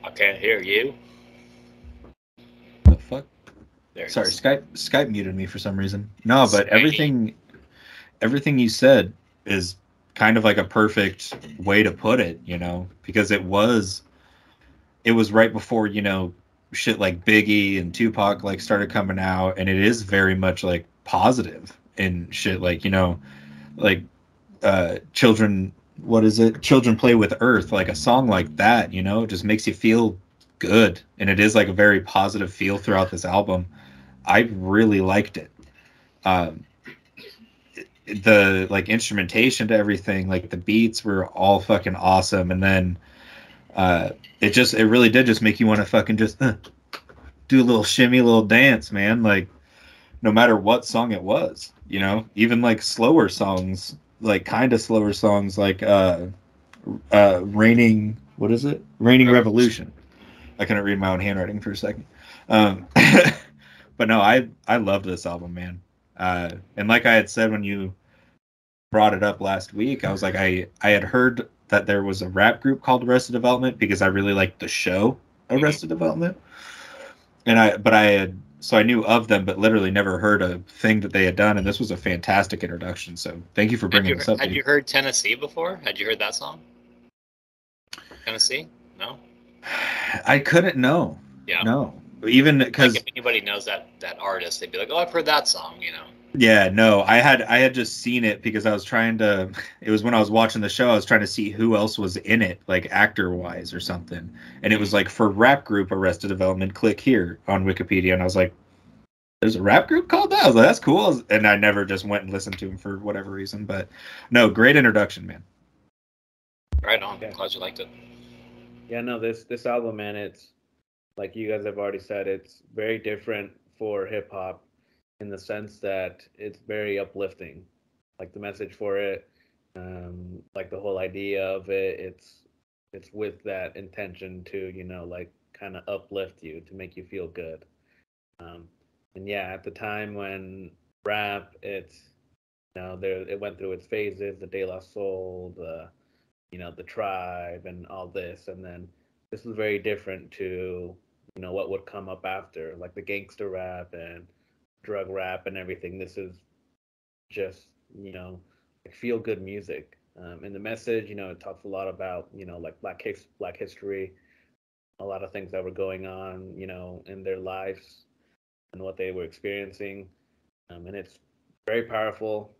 B: I can't hear you.
A: the fuck?
B: There
A: Sorry,
B: is.
A: Skype Skype muted me for some reason. No, but
B: Skype.
A: everything everything you said is kind of like a perfect way to put it, you know, because it was it was right before, you know, shit like Biggie and Tupac like started coming out and it is very much like positive and shit like, you know, like uh children what is it? Children play with earth like a song like that, you know, just makes you feel good and it is like a very positive feel throughout this album. I really liked it. Um, the like instrumentation to everything, like the beats were all fucking awesome, and then uh, it just it really did just make you want to fucking just uh, do a little shimmy, little dance, man. Like no matter what song it was, you know, even like slower songs, like kind of slower songs, like uh, uh, raining. What is it? Raining Revolution. I couldn't read my own handwriting for a second. Um, but no, I I loved this album, man. Uh, and like I had said when you brought it up last week, I was like, I I had heard that there was a rap group called Arrested Development because I really liked the show Arrested Development, and I but I had so I knew of them, but literally never heard a thing that they had done, and this was a fantastic introduction. So thank you for bringing
B: you,
A: this up.
B: had you heard Tennessee before? Had you heard that song? Tennessee? No.
A: I couldn't know.
B: Yeah.
A: No. Even because
B: Like if anybody knows that that artist, they'd be like, "Oh, I've heard that song," you know.
A: Yeah, no, I had I had just seen it because I was trying to. It was when I was watching the show. I was trying to see who else was in it, like actor wise or something. And it was mm-hmm. like for rap group Arrested Development. Click here on Wikipedia, and I was like, "There's a rap group called that." I was like, "That's cool." And I never just went and listened to him for whatever reason. But no, great introduction, man.
B: Right on.
C: Yeah.
B: Glad you liked it.
C: Yeah, no, this this album, man, it's like you guys have already said, it's very different for hip hop in the sense that it's very uplifting. Like the message for it, um, like the whole idea of it, it's it's with that intention to, you know, like kind of uplift you to make you feel good. Um, and yeah, at the time when rap, it's you know, there it went through its phases, the De La Soul, the you know, the tribe and all this, and then this was very different to you know what would come up after, like the gangster rap and drug rap and everything. This is just you know like feel good music. Um, and the message, you know, it talks a lot about you know like black his- black history, a lot of things that were going on, you know, in their lives and what they were experiencing, um, and it's very powerful.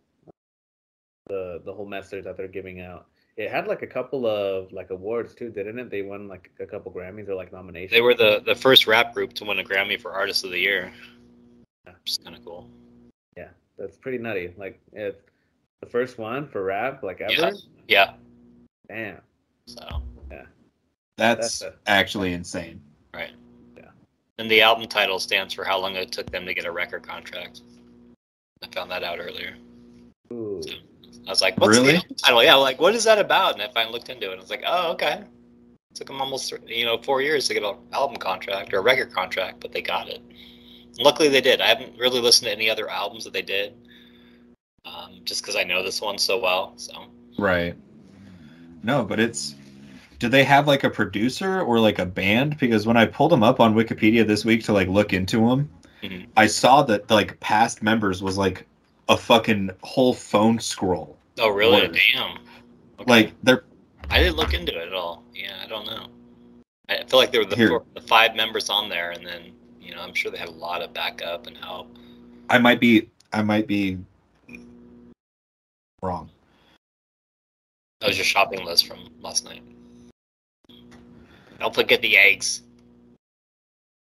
C: The the whole message that they're giving out. It had like a couple of like awards too, didn't it? They won like a couple Grammys or like nominations.
B: They were the the first rap group to win a Grammy for Artist of the Year. Which is kind of cool.
C: Yeah, that's pretty nutty. Like it's the first one for rap, like ever.
B: Yeah. Yeah.
C: Damn.
B: So,
A: That's
C: That's a-
A: actually insane.
B: right.
C: Yeah.
B: And the album title stands for how long it took them to get a record contract. I found that out earlier.
C: Ooh.
B: I was like, what's
A: Really?
B: the album title? Yeah, like, what is that about? And I finally looked into it. and I was like, oh, okay. It took them almost, you know, four years to get an album contract or a record contract, but they got it. And luckily they did. I haven't really listened to any other albums that they did, um, just because I know this one so well. So
A: Right. No, but it's. Do they have like a producer or like a band? Because when I pulled them up on Wikipedia this week to like look into them,
B: Mhm.
A: I saw that like past members was like a fucking whole phone scroll.
B: Oh, really?
A: Word.
B: Damn. Okay.
A: Like they're
B: I didn't look into it at all. Yeah, I don't know. I feel like there were the, four, the five members on there, and then you know I'm sure they had a lot of backup and help.
A: I might be I might be wrong.
B: That was your shopping list from last night. Don't forget the eggs.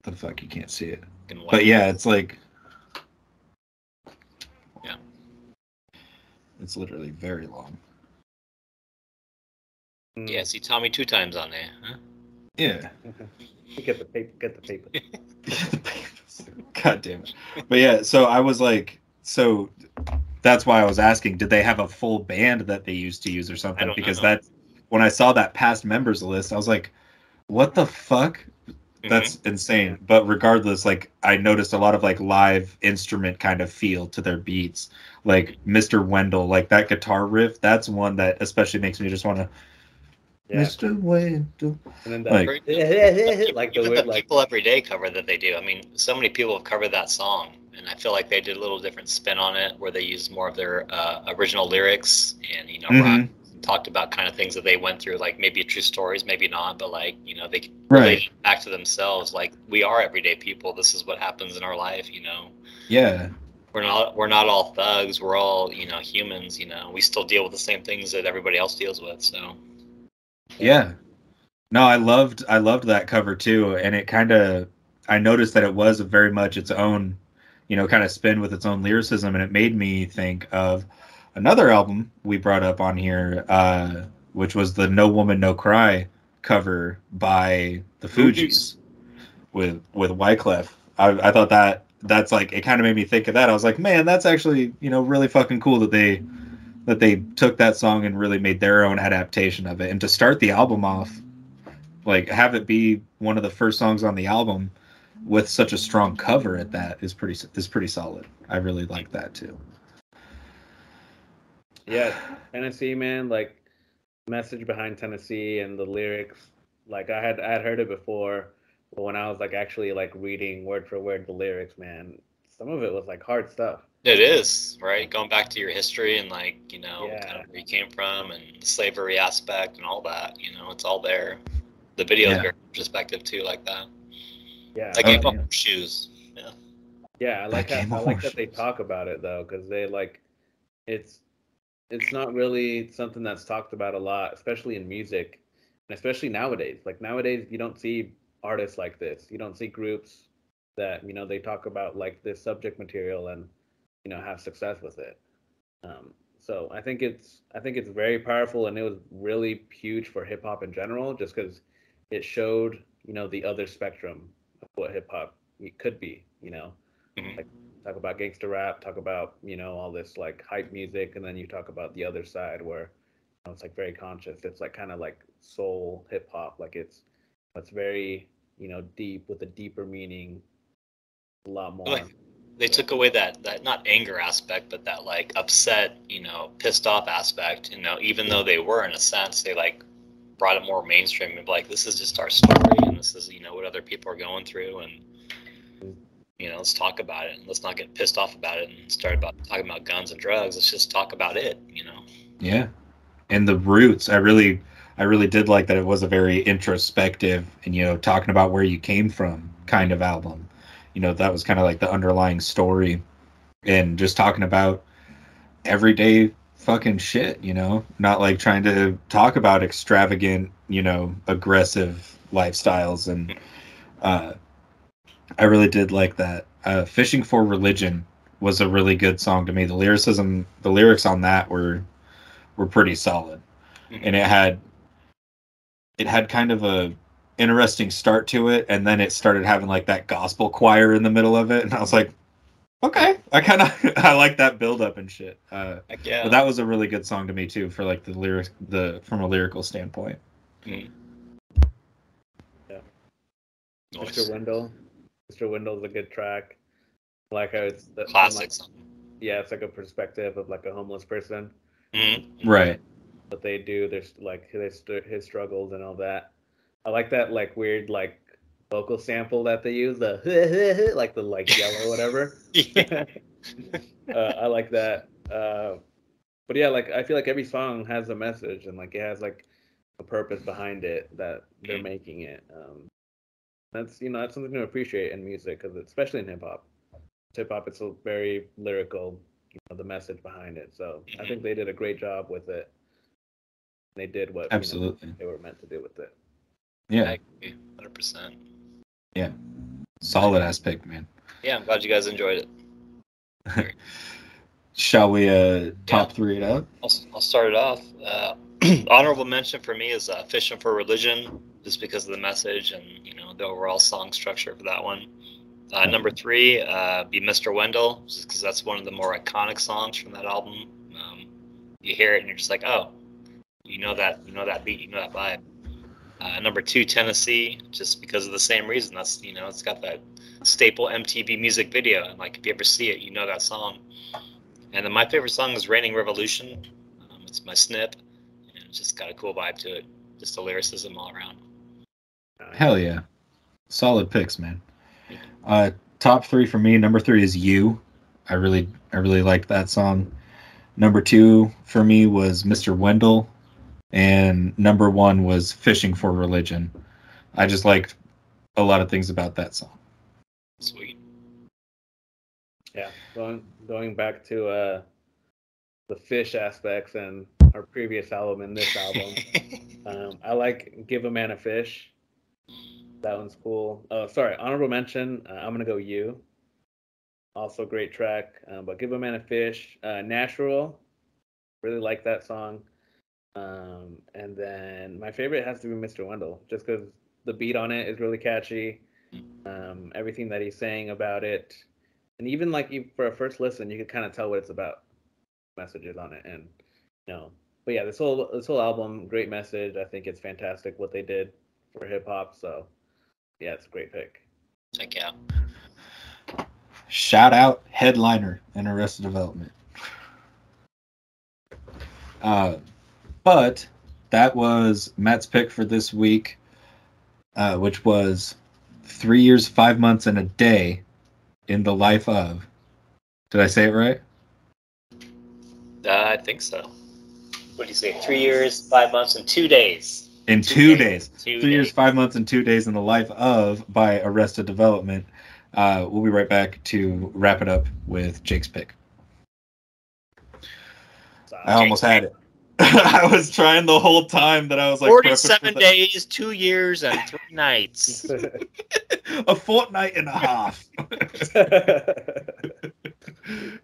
A: The fuck you can't see it. But yeah, it's like It's literally very long.
C: Mm.
B: yeah. See Tommy two times on there. Huh?
A: Yeah.
C: Get the paper. Get the paper.
A: God damn it. But yeah, so I was like, so that's why I was asking, did they have a full band that they used to use or something? Because
B: know.
A: that when I saw that past members list, I was like, what the fuck? That's insane. But regardless, like I noticed a lot of like live instrument kind of feel to their beats. Like Mr. Wendell, like that guitar riff, that's one that especially makes me just want to
C: Yeah.
A: Mr. Wendell.
C: And then the,
A: Like-
C: like the
B: Even
C: weird
B: the
C: like
B: people every day cover that they do. I mean, so many people have covered that song, and I feel like they did a little different spin on it, where they used more of their uh, original lyrics, and you know,
A: Mhm.
B: rock talked about kind of things that they went through, like maybe true stories, maybe not, but like you know, they
A: Right.
B: back to themselves. Like we are everyday people. This is what happens in our life. You know,
A: Yeah.
B: we're not we're not all thugs. We're all you know humans. You know, we still deal with the same things that everybody else deals with. So
A: Yeah. No, I loved I loved that cover too, and it kind of I noticed that it was very much its own, you know, kind of spin with its own lyricism, and it made me think of another album we brought up on here, uh, which was the "No Woman No Cry" cover by the Fugees with with Wyclef. I, I thought that that's like it kind of made me think of that. I was like, man, that's actually you know really fucking cool that they that they took that song and really made their own adaptation of it. And to start the album off, like have it be one of the first songs on the album with such a strong cover at that is pretty is pretty solid. I really like that too.
C: Yeah Tennessee man like message behind Tennessee and the lyrics like I had I had heard it before but when I was like actually like reading word for word the lyrics man some of it was like hard stuff
B: It is, right? Going back to your history and like, you know,
C: Yeah.
B: kind of where you came from and the slavery aspect and all that, you know, it's all there. The video is
A: Yeah.
B: very perspective too, like that.
C: Yeah,
B: I gave
A: Oh,
B: up
A: damn.
B: shoes. Yeah.
C: Yeah, I like
A: That
C: that. I
A: of
C: like that they talk about it though, because they like, it's, it's not really something that's talked about a lot, especially in music, and especially nowadays. Like nowadays, you don't see artists like this. You don't see groups that you know they talk about like this subject material and you know have success with it. Um, so I think it's I think it's very powerful, and it was really huge for hip hop in general, just because it showed you know the other spectrum of what hip hop could be. You know
B: Mhm.
C: like talk about gangster rap, talk about you know all this like hype music, and then you talk about the other side where you know, it's like very conscious. It's like kind of like soul hip hop, like it's it's very you know deep with a deeper meaning, a lot more.
B: Like, they took away that that not anger aspect, but that like upset, you know, pissed off aspect. You know, even though they were in a sense, they like brought it more mainstream and like, this is just our story, and this is you know what other people are going through, and you know, let's talk about it, and let's not get pissed off about it and start about talking about guns and drugs. Let's just talk about it. You know.
A: Yeah. And the roots, I really I really did like that it was a very introspective and you know, talking about where you came from kind of album. You know, that was kind of like the underlying story and just talking about everyday fucking shit, you know, not like trying to talk about extravagant, you know, aggressive lifestyles and uh I really did like that. Uh Fishing for Religion was a really good song to me. The lyricism, the lyrics on that were were pretty solid, and it had it had kind of a interesting start to it, and then it started having like that gospel choir in the middle of it, and I was like, okay, I kind of I like that build up and shit. Uh,
B: Like, yeah.
A: but that was a really good song to me too, for like the lyrics, the from a lyrical standpoint.
B: Yeah, Nice.
C: Mr. Wendell, Mr. Wendell's a good track. Like how it's the, from,
B: Classic
C: like- yeah, it's like a perspective of like a homeless person.
B: Mhm.
A: Right.
C: what they do. There's like his his struggles and all that. I like that like weird like vocal sample that they use the like the like yell or whatever. Uh, I like that. Uh, but yeah, like I feel like every song has a message and like it has like a purpose behind it that they're
B: Mhm.
C: making it. Um, that's you know that's something to appreciate in music because especially in hip hop. Hip hop, it's a very lyrical. You know the message behind it. So I think they did a great job with it. They did what you know,
A: Absolutely.
C: they were meant to do with it.
A: Yeah.
B: Hundred percent.
A: Yeah, solid ass pick, man.
B: Yeah, I'm glad you guys enjoyed it.
A: Shall we uh top three it out?
B: I'll, I'll start it off. Uh, honorable mention for me is uh, "Fishing for Religion," just because of the message and you know the overall song structure for that one. Uh, number three, uh, be "Mr. Wendell," just because that's one of the more iconic songs from that album. Um, you hear it and you're just like, oh, you know that, you know that beat, you know that vibe. Uh, number two, Tennessee, just because of the same reason. That's you know, it's got that staple MTV music video, and like if you ever see it, you know that song. And then my favorite song is "Raining Revolution." Um, it's my snip, and it's just got a cool vibe to it. Just the lyricism all around.
A: Hell yeah. Solid picks, man. Uh top three for me, number three is you. I really I really liked that song. Number two for me was Mr. Wendell. And number one was Fishing for Religion. I just liked a lot of things about that song.
B: Sweet.
C: Yeah, going going back to uh, the fish aspects and our previous album and this album. um, I like "Give a Man a Fish." That one's cool. Oh, sorry, honorable mention. Uh, I'm gonna go "You." Also great track, um, but "Give a Man a Fish." Uh, "Natural." Really like that song. Um, and then my favorite has to be "Mr. Wendell," just because the beat on it is really catchy. Um, everything that he's saying about it, and even like for a first listen, you could kind of tell what it's about. Messages on it, and you know, but yeah, this whole this whole album, great message. I think it's fantastic what they did for hip hop. So yeah, it's a great pick.
B: Heck yeah.
A: Shout out headliner in Arrested Development. Uh, but that was Matt's pick for this week, uh, which was three years, five months, and a day in the life of. Did I say it right?
B: Uh, I think so. What do you say? Three years, five months, and two days.
A: In
B: Two
A: two
B: days.
A: days.
B: Two
A: Three years, five months, and two days in the life of by Arrested Development. Uh, we'll be right back to wrap it up with Jake's pick. I almost had it. I was trying the whole time that I was like
B: Forty-seven days, two years, and three nights.
A: a fortnight and a half.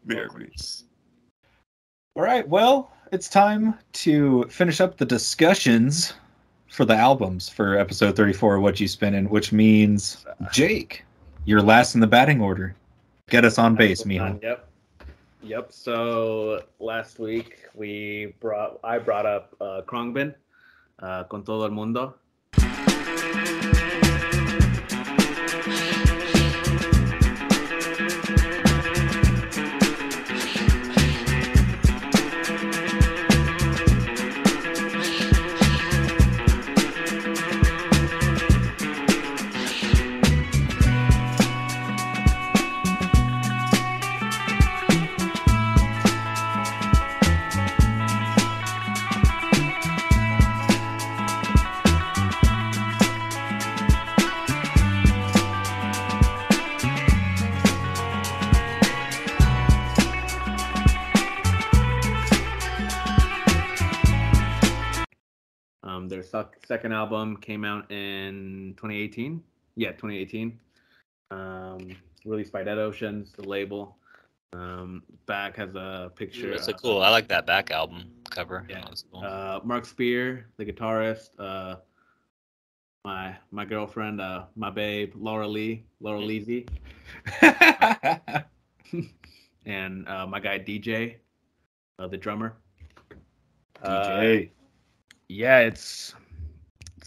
A: Very nice. All right, well, it's time to finish up the discussions for the albums for episode 34, Whatchu Spinnin', which means, Jake, you're last in the batting order. Get us on base, Mijo.
C: Yep. Yep. So last week we brought I brought up uh, Khruangbin, uh, con todo el mundo. Second album came out in 2018. Yeah, 2018. Um, released by Dead Oceans, the label. Um, back has a picture.
B: That's a
C: of,
B: cool. I like that back album cover.
C: Yeah.
B: Cool.
C: Uh, Mark Speer, the guitarist. Uh, my my girlfriend, uh, my babe, Laura Lee, Laura Leezy, and uh, my guy DJ, uh, the drummer. Uh,
A: DJ.
C: yeah, it's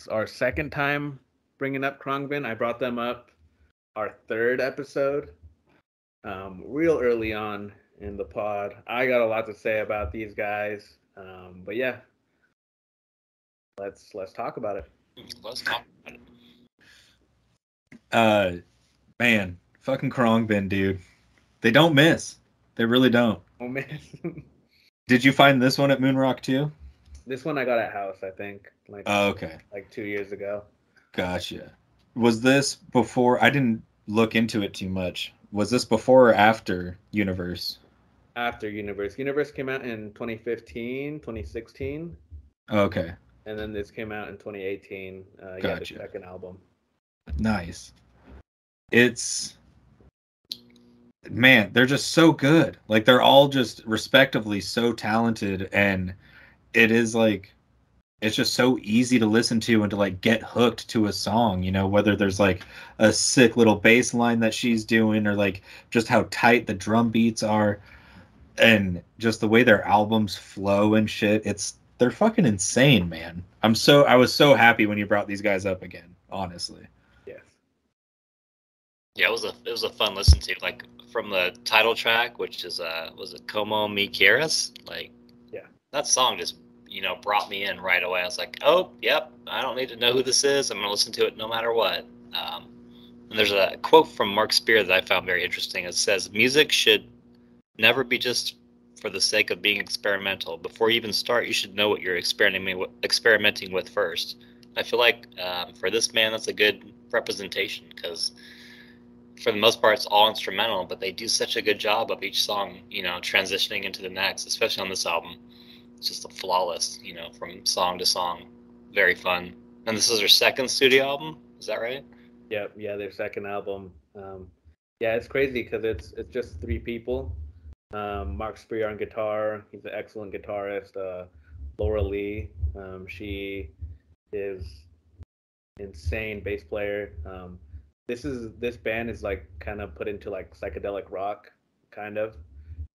C: it's our second time bringing up Khruangbin. I brought them up our third episode, um, real early on in the pod. I got a lot to say about these guys, um, but yeah, let's let's talk about it.
B: Let's talk about it.
A: uh, man, fucking Khruangbin, dude. They don't miss. They really don't.
C: Oh man,
A: Did you find this one at Moonrock too?
C: This one I got at house, I think, like
A: Oh, okay.
C: like two years ago.
A: Gotcha. Was this before? I didn't look into it too much. Was this before or after Universe?
C: After Universe, Universe came out in 2015, 2016,
A: Okay,
C: and then this came out in 2018. Uh, Yeah, the
A: Gotcha.
C: second album.
A: nice. It's man, they're just so good. Like they're all just respectively so talented, and it is like it's just so easy to listen to and to like get hooked to a song. You know, whether there's like a sick little bass line that she's doing, or like just how tight the drum beats are, and just the way their albums flow and shit. It's they're fucking insane, man. I'm so I was so happy when you brought these guys up again. Honestly.
C: Yes.
B: Yeah, it was a it was a fun listen to. Like from the title track, which is uh was it Como Me Quieres? Like
C: Yeah.
B: That song just you know brought me in right away. I was like, oh yep, I don't need to know who this is. I'm gonna listen to it no matter what. Um, and there's a quote from Mark Speer that I found very interesting. It says, "Music should never be just for the sake of being experimental. Before you even start, you should know what you're experimenting with, experimenting with first. I feel like um, for this man, that's a good representation because for the most part, it's all instrumental, but they do such a good job of each song, you know, transitioning into the next, especially on this album. It's just a flawless, you know, from song to song. Very fun. And this is their second studio album, is that right?
C: Yep, yeah, their second album. Um, yeah, it's crazy because it's it's just three people. Um, Mark Speer on guitar, he's an excellent guitarist. Uh, Laura Lee, um, she is insane bass player. Um, this is this band is like kind of put into like psychedelic rock, kind of,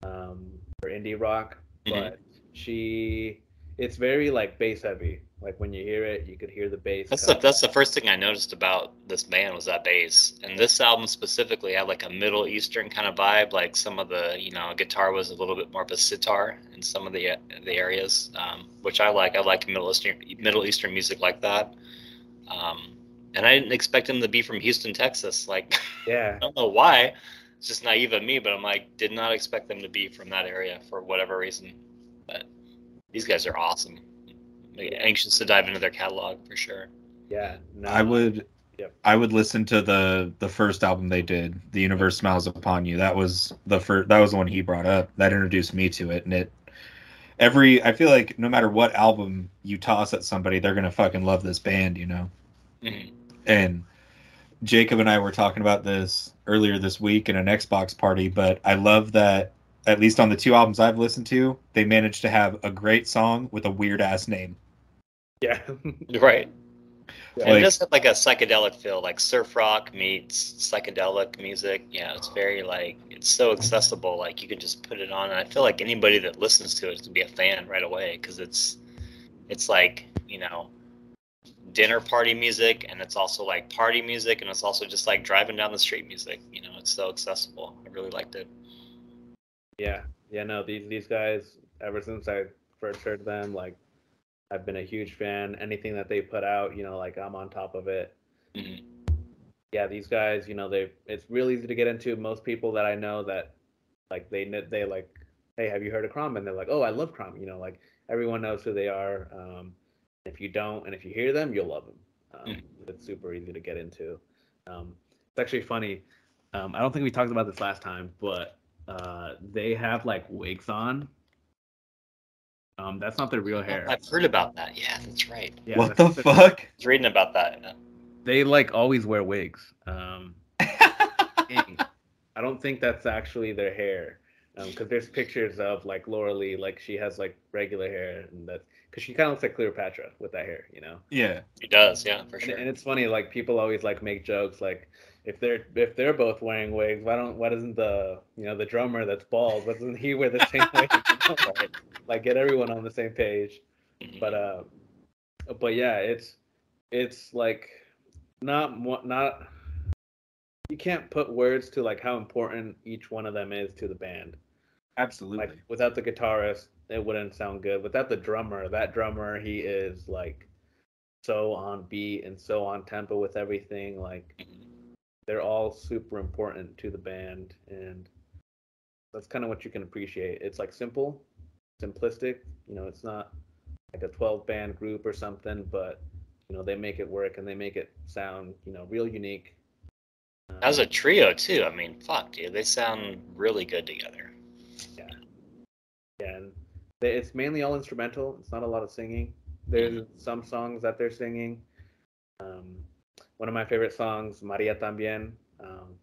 C: um, or indie rock,
B: Mhm.
C: but she it's very like bass heavy. Like when you hear it, you could hear the bass.
B: That's the that's the first thing I noticed about this band was that bass, and this album specifically had like a Middle Eastern kind of vibe. Like some of the you know guitar was a little bit more of a sitar in some of the the areas, um, which I like. I like Middle Eastern Middle Eastern music like that. Um, and I didn't expect him to be from Houston, Texas. Like
C: yeah.
B: I don't know why. It's just naive of me, but I'm like did not expect them to be from that area for whatever reason. But these guys are awesome. anxious to dive into their catalog for sure.
C: Yeah, no,
A: I would
C: Yep.
A: I would listen to the the first album they did, The Universe Smiles Upon You. That was the first that was the one he brought up. That introduced me to it and it every I feel like no matter what album you toss at somebody, they're going to fucking love this band, you know.
B: Mhm.
A: And Jacob and I were talking about this earlier this week in an Xbox party, but I love that at least on the two albums I've listened to, they managed to have a great song with a weird ass name.
C: yeah,
B: Right.
C: Yeah.
B: And
A: Like-
B: it does have like a psychedelic feel, like surf rock meets psychedelic music. Yeah, it's very like it's so accessible. Like you can just put it on, and I feel like anybody that listens to it is gonna be a fan right away because it's it's like you know dinner party music, and it's also like party music, and it's also just like driving down the street music. You know, it's so accessible. I really liked it.
C: Yeah, yeah. No, these these guys. Ever since I first heard them, like I've been a huge fan. Anything that they put out, you know, like I'm on top of it.
B: Mhm.
C: Yeah, these guys, you know, they it's real easy to get into. Most people that I know that like they they like, hey, have you heard of Crom? And they're like, oh, I love Crom. You know, like everyone knows who they are. Um, if you don't, and if you hear them, you'll love them. Um,
B: Mhm.
C: It's super easy to get into. Um, it's actually funny. Um, I don't think we talked about this last time, but uh, they have like wigs on. Um, that's not their real hair.
B: I've heard about that. Yeah, that's right.
C: Yeah,
A: what
C: that's
A: the fuck?
B: I was reading about that. yeah.
C: They like always wear wigs. Um. I don't think that's actually their hair, because there's pictures of like Laura Lee, like she has like regular hair, and that's because she kind of looks like Cleopatra with that hair, you know.
A: yeah.
B: He does. Yeah, for
C: And,
B: sure.
C: and it's funny, like people always like make jokes, like if they're if they're both wearing wigs, why don't why doesn't the you know the drummer that's bald, why doesn't he wear the same wig? Like, like get everyone on the same page. But uh, but yeah, it's it's like not not you can't put words to like how important each one of them is to the band.
A: Absolutely.
C: Like without the guitarist, it wouldn't sound good. Without the drummer, that drummer, he is like so on beat and so on tempo with everything. Like. They're all super important to the band, and that's kind of what you can appreciate. It's like simple, simplistic. You know, it's not like a 12 band group or something, but you know they make it work and they make it sound you know real unique.
B: As a
C: Um,
B: trio too. I mean, fuck, dude, they sound really good together.
C: Yeah. Yeah, and they, it's mainly all instrumental. It's not a lot of singing. There's some songs that they're singing. Um, one of my favorite songs, Maria Tambien. Um,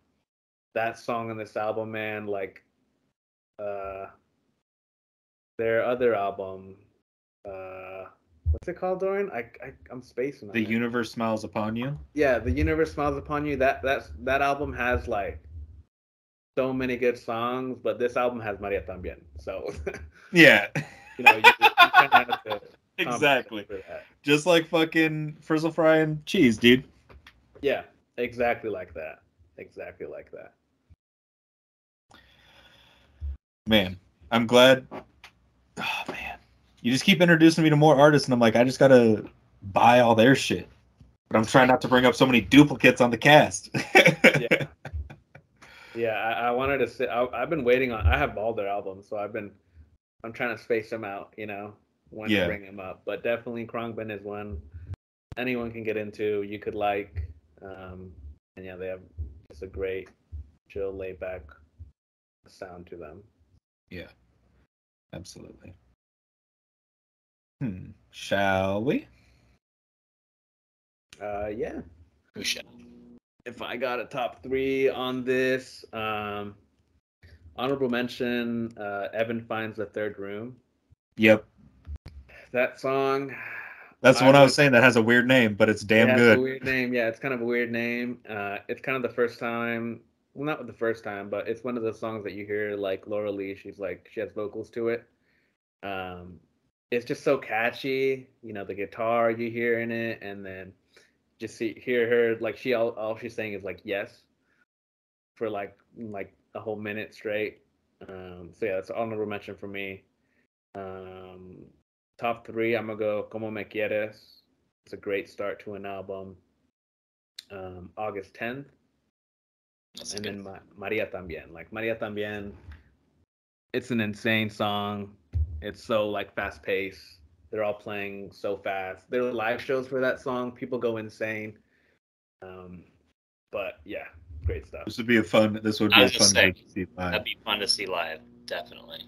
C: that song on this album, man, like uh, their other album, uh, what's it called, Dorian? I, I I'm spacing.
A: the
C: it.
A: universe smiles upon you.
C: yeah, the universe smiles upon you. That that's that album has like so many good songs, but this album has Maria Tambien. So
A: Yeah.
C: you know, you, you kind of
A: exactly.
C: compensate for that.
A: Just like fucking frizzle fry and cheese, dude.
C: Yeah, exactly like that. Exactly like that.
A: Man, I'm glad. Oh man, you just keep introducing me to more artists, and I'm like, I just gotta buy all their shit. But I'm trying not to bring up so many duplicates on the cast.
C: Yeah. Yeah, I, I wanted to say I, I've been waiting on. I have all their albums, so I've been. I'm trying to space them out, you know, when
A: Yeah.
C: to bring them up. But definitely, Khruangbin is one anyone can get into. You could like, um, and yeah, they have just a great, chill, laid back sound to them.
A: yeah, absolutely. Hmm. Shall we?
C: Uh, yeah.
B: Who shall?
C: if I got a top three on this, um, honorable mention, uh, Evan finds the third room.
A: Yep.
C: That song.
A: That's the
C: I
A: one I was saying that has a weird name, but it's damn good.
C: A weird name. Yeah, it's kind of a weird name. Uh, it's kind of the first time. Well, not the first time, but it's one of the songs that you hear like Laura Lee. She's like she has vocals to it. Um, it's just so catchy. You know, the guitar you hear in it, and then just see hear her like she all, all she's saying is like yes for like like a whole minute straight. Um, so yeah, that's an honorable mention for me. Um, top three, I'm gonna go Como Me Quieres. It's a great start to an album. Um, August 10th,
B: That's
C: and
B: good.
C: then Ma- Maria Tambien. Like Maria Tambien, it's an insane song. It's so like fast paced. they're all playing so fast. There are live shows for that song. People go insane. Um, but yeah, great stuff.
A: This would be a fun. This would be a fun
B: gonna
A: to see live.
B: That'd be fun to see live, definitely.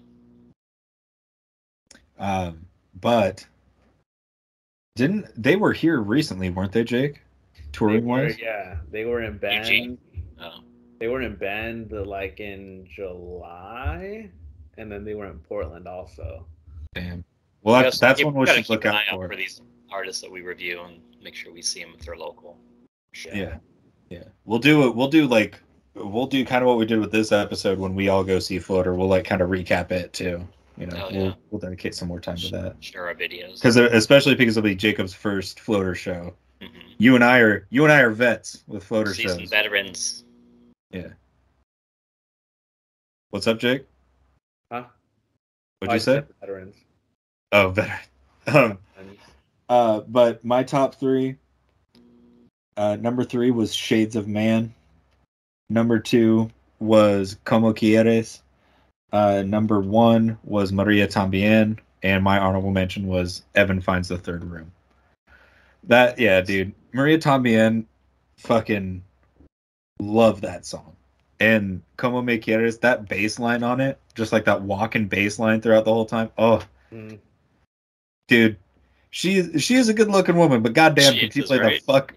A: Um, but didn't they were here recently, weren't they, Jake? Touring
C: were,
A: wise.
C: yeah, they were in Bend.
B: Eugene? Oh,
C: They were in Bend like in July, and then they were in Portland also.
A: Damn. Well, that's, that's
B: yeah,
A: one
B: we
A: we should look
B: an
A: out
B: eye
A: for.
B: for these artists that we review and make sure we see them if they're local.
A: Yeah, yeah. We'll do it. We'll do like we'll do kind of what we did with this episode when we all go see Floater. We'll like kind of recap it too. You know,
B: Oh, yeah.
A: we'll we'll dedicate some more time to that
B: Share our videos.
A: because especially because it'll be Jacob's first Floater show.
B: Mhm.
A: You and I are you and I are vets with Floater
B: Seasoned
A: shows.
B: veterans. Yeah.
A: What's up, Jake?
C: Huh?
A: What'd you say?
C: Veterans.
A: Oh, veteran. Um, Uh, but my top three. Uh, number three was Shades of Man. Number two was Como Quieres. Uh, number one was Maria También, and my honorable mention was Evan finds the third room. That yeah, dude, Maria También, fucking love that song. And Como Me Quieres, that bass line on it, just like that walking bass line throughout the whole time. Oh,
C: mm,
A: dude she is she is a good looking woman but goddamn
B: She
A: can she play
B: right?
A: the fuck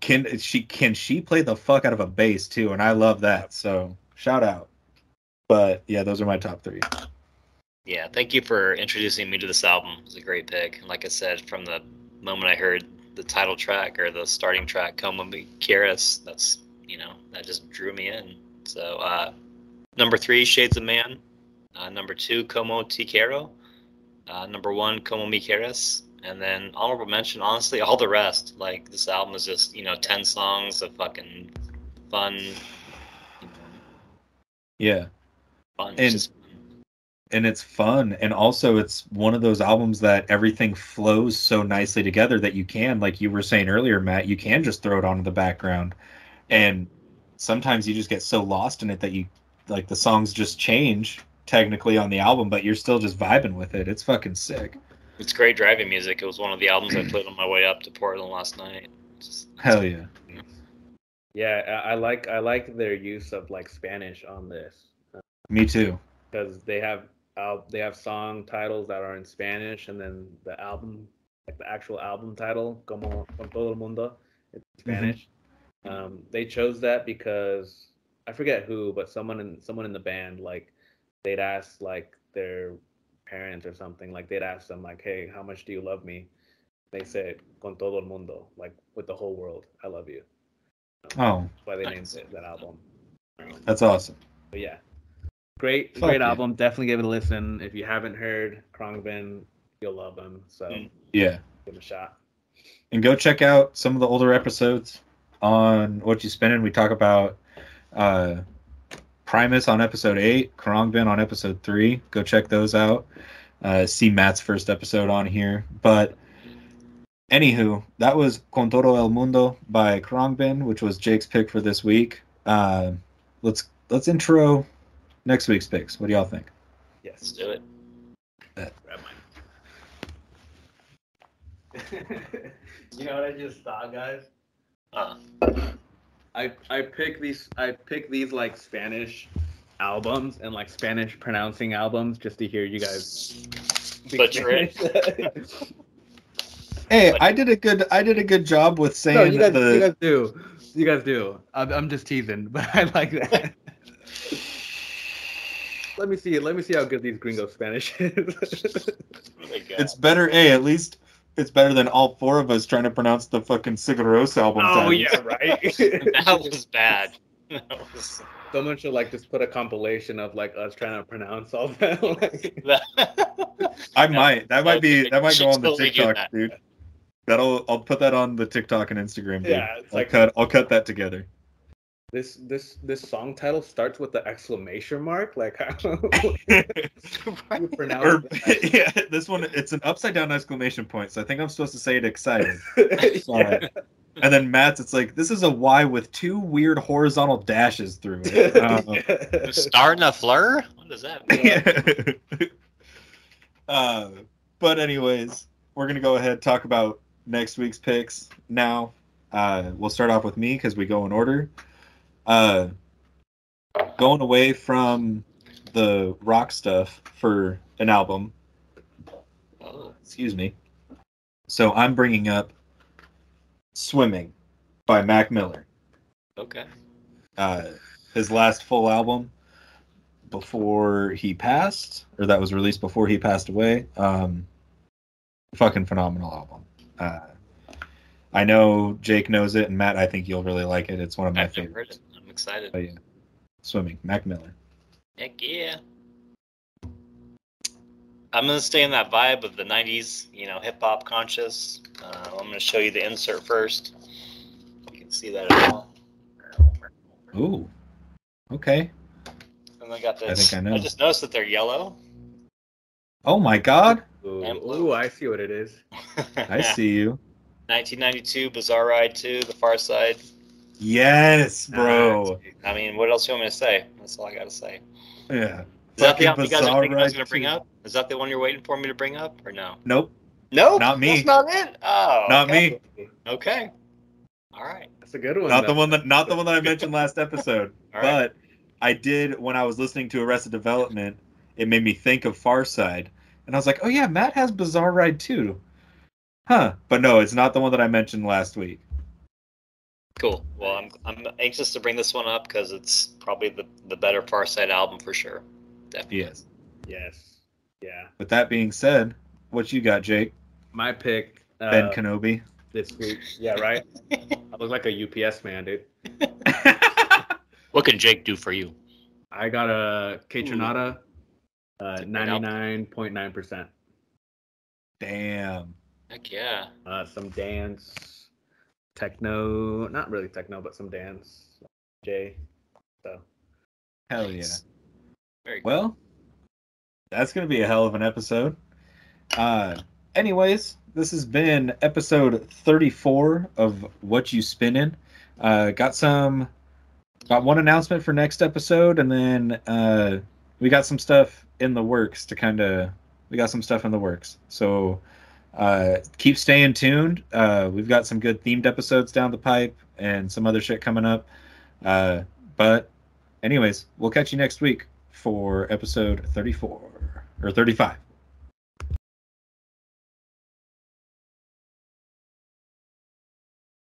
A: can she can she play the fuck out of a bass too and i love that so shout out but yeah those are my top three
B: Yeah, thank you for introducing me to this album. It was a great pick. And like I said, from the moment I heard the title track or the starting track, Como Me Quieres, that's, you know, that just drew me in. So, uh, number three, Shades of Man. Uh, number two, Como Te Quiero. Uh, number one, Como Me Quieres. And then honorable mention, honestly, all the rest. Like, this album is just, you know, 10 songs of fucking fun.
A: yeah
B: Fun.
A: And-
B: It's just fun.
A: and it's fun and also it's one of those albums that everything flows so nicely together that you can like you were saying earlier matt you can just throw it on in the background and sometimes you just get so lost in it that you like the songs just change technically on the album but you're still just vibing with it it's fucking sick
B: It's great driving music. It was one of the albums I played on my way up to Portland last night. Just-
A: hell yeah
C: yeah, I, I like I like their use of like Spanish on this
A: me too
C: because they have they have song titles that are in Spanish and then the album like the actual album title como con todo el mundo it's mm-hmm. Spanish. Um, they chose that because I forget who, but someone in someone in the band like they'd ask like their parents or something like they'd ask them like, "Hey, how much do you love me?" They said con todo el mundo, like with the whole world, I love you.
A: Um, oh
C: That's why they named it that album.
A: Um, that's awesome
C: But yeah, great,
A: Fuck
C: great
A: yeah.
C: album. Definitely give it a listen. If you haven't heard Khruangbin, you'll love him. So
B: Mm.
A: yeah
C: give him a shot.
A: and go check out some of the older episodes on Whatchu Spinnin'. We talk about uh, Primus on episode eight, Khruangbin on episode three. Go check those out. Uh, see Matt's first episode on here. But anywho, that was Con Todo El Mundo by Khruangbin, which was Jake's pick for this week. Uh, let's let's intro next week's picks. What do y'all think?
B: Let's
C: Yes.
B: do it.
C: Grab mine. you know what I just thought, guys?
B: Uh,
C: I I pick these I pick these like Spanish albums and like Spanish pronouncing albums just to hear you guys
B: Butcher it.
A: Hey, I did a good I did a good job with saying
C: no, you guys,
A: the
C: you guys do. You guys do. I'm, I'm just teasing, but I like that. Let me see. Let me see how good these gringo Spanish is.
A: It's better. Hey, at least it's better than all four of us trying to pronounce the fucking Sigur album.
C: oh
A: titles.
C: yeah, right.
B: that was bad. That was,
C: Someone should like just put a compilation of like us trying to pronounce all that. like,
B: that,
A: I might. That might be. That might go on the TikTok,
B: that.
A: dude. That'll. I'll put that on the TikTok and Instagram. Dude.
C: Yeah, it's
A: I'll
C: like-
A: cut. I'll cut that together.
C: This this this song title starts with the exclamation mark. Like how you pronounce
A: Or,
C: that?
A: yeah, this one. It's an upside down exclamation point. So I think I'm supposed to say it excited.
C: yeah.
A: And then Matt's. It's like this is a Y with two weird horizontal dashes through it. Uh,
B: Star in a fleur? What does that mean?
A: uh, but anyways, we're gonna go ahead and talk about next week's picks now. Uh, we'll start off with me because we go in order. Uh, going away from the rock stuff for an album.
B: Oh,
A: Excuse me. So I'm bringing up "Swimming" by Mac Miller.
B: okay.
A: uh, his last full album before he passed, or that was released before he passed away. Um, fucking phenomenal album. Uh, I know Jake knows it, and Matt, I think you'll really like it. It's one of my
B: I've never heard
A: favorites.
B: It. I'm excited.
A: But yeah, swimming, Mac Miller.
B: Heck yeah. I'm gonna stay in that vibe of the '90s, you know, hip hop conscious. Uh, I'm gonna show you the insert first. You can see that at all.
A: Ooh, okay.
B: And I got this.
A: I think I know.
B: I just noticed that they're yellow.
A: Oh my God,
C: Ooh,
B: And blue.
C: ooh, I see what it is.
A: I see you.
B: 1992 Bizarre Ride 2, The Pharcyde.
A: Yes, bro.
B: I mean, what else you want me to say? That's all I gotta say.
A: Yeah.
B: Is that the
A: Fucking
B: you guys
A: Bizarre
B: are thinking I was gonna bring up? Is that the one you're waiting for me to bring up, or no?
A: Nope,
B: No,
A: Not me.
B: That's not it. Oh,
A: not
B: okay.
A: me.
B: Okay. All right.
C: That's a good one.
A: Not the one that not the one that I mentioned last episode.
B: All right.
A: But I did when I was listening to Arrested Development, it made me think of Pharcyde, And I was like, oh yeah, Matt has Bizarre Ride too. Huh. But no, it's not the one that I mentioned last week.
B: Cool. Well, I'm I'm anxious to bring this one up because it's probably the the better Pharcyde album for sure. Definitely.
A: Yes.
C: Yes. Yeah.
A: With that being said, what you got, Jake?
C: My pick uh,
A: Ben Kenobi.
C: this week. Yeah, right. I look like a UPS man, dude.
B: What can Jake do for you?
C: I got a Kaytranada, uh,
B: that
C: ninety nine point nine percent.
A: Damn.
B: Heck yeah.
C: Uh, some dance, techno, not really techno, but some dance. J. So
A: Hell yeah.
B: Nice. Very
A: Well, that's going to be a hell of an episode. Uh, anyways, this has been episode 34 of Whatchu Spinnin'. Uh, got some, got one announcement for next episode, and then uh, we got some stuff in the works to kind of, we got some stuff in the works. So uh, keep staying tuned. Uh, we've got some good themed episodes down the pipe and some other shit coming up. Uh, but anyways, we'll catch you next week for episode 34 or 35.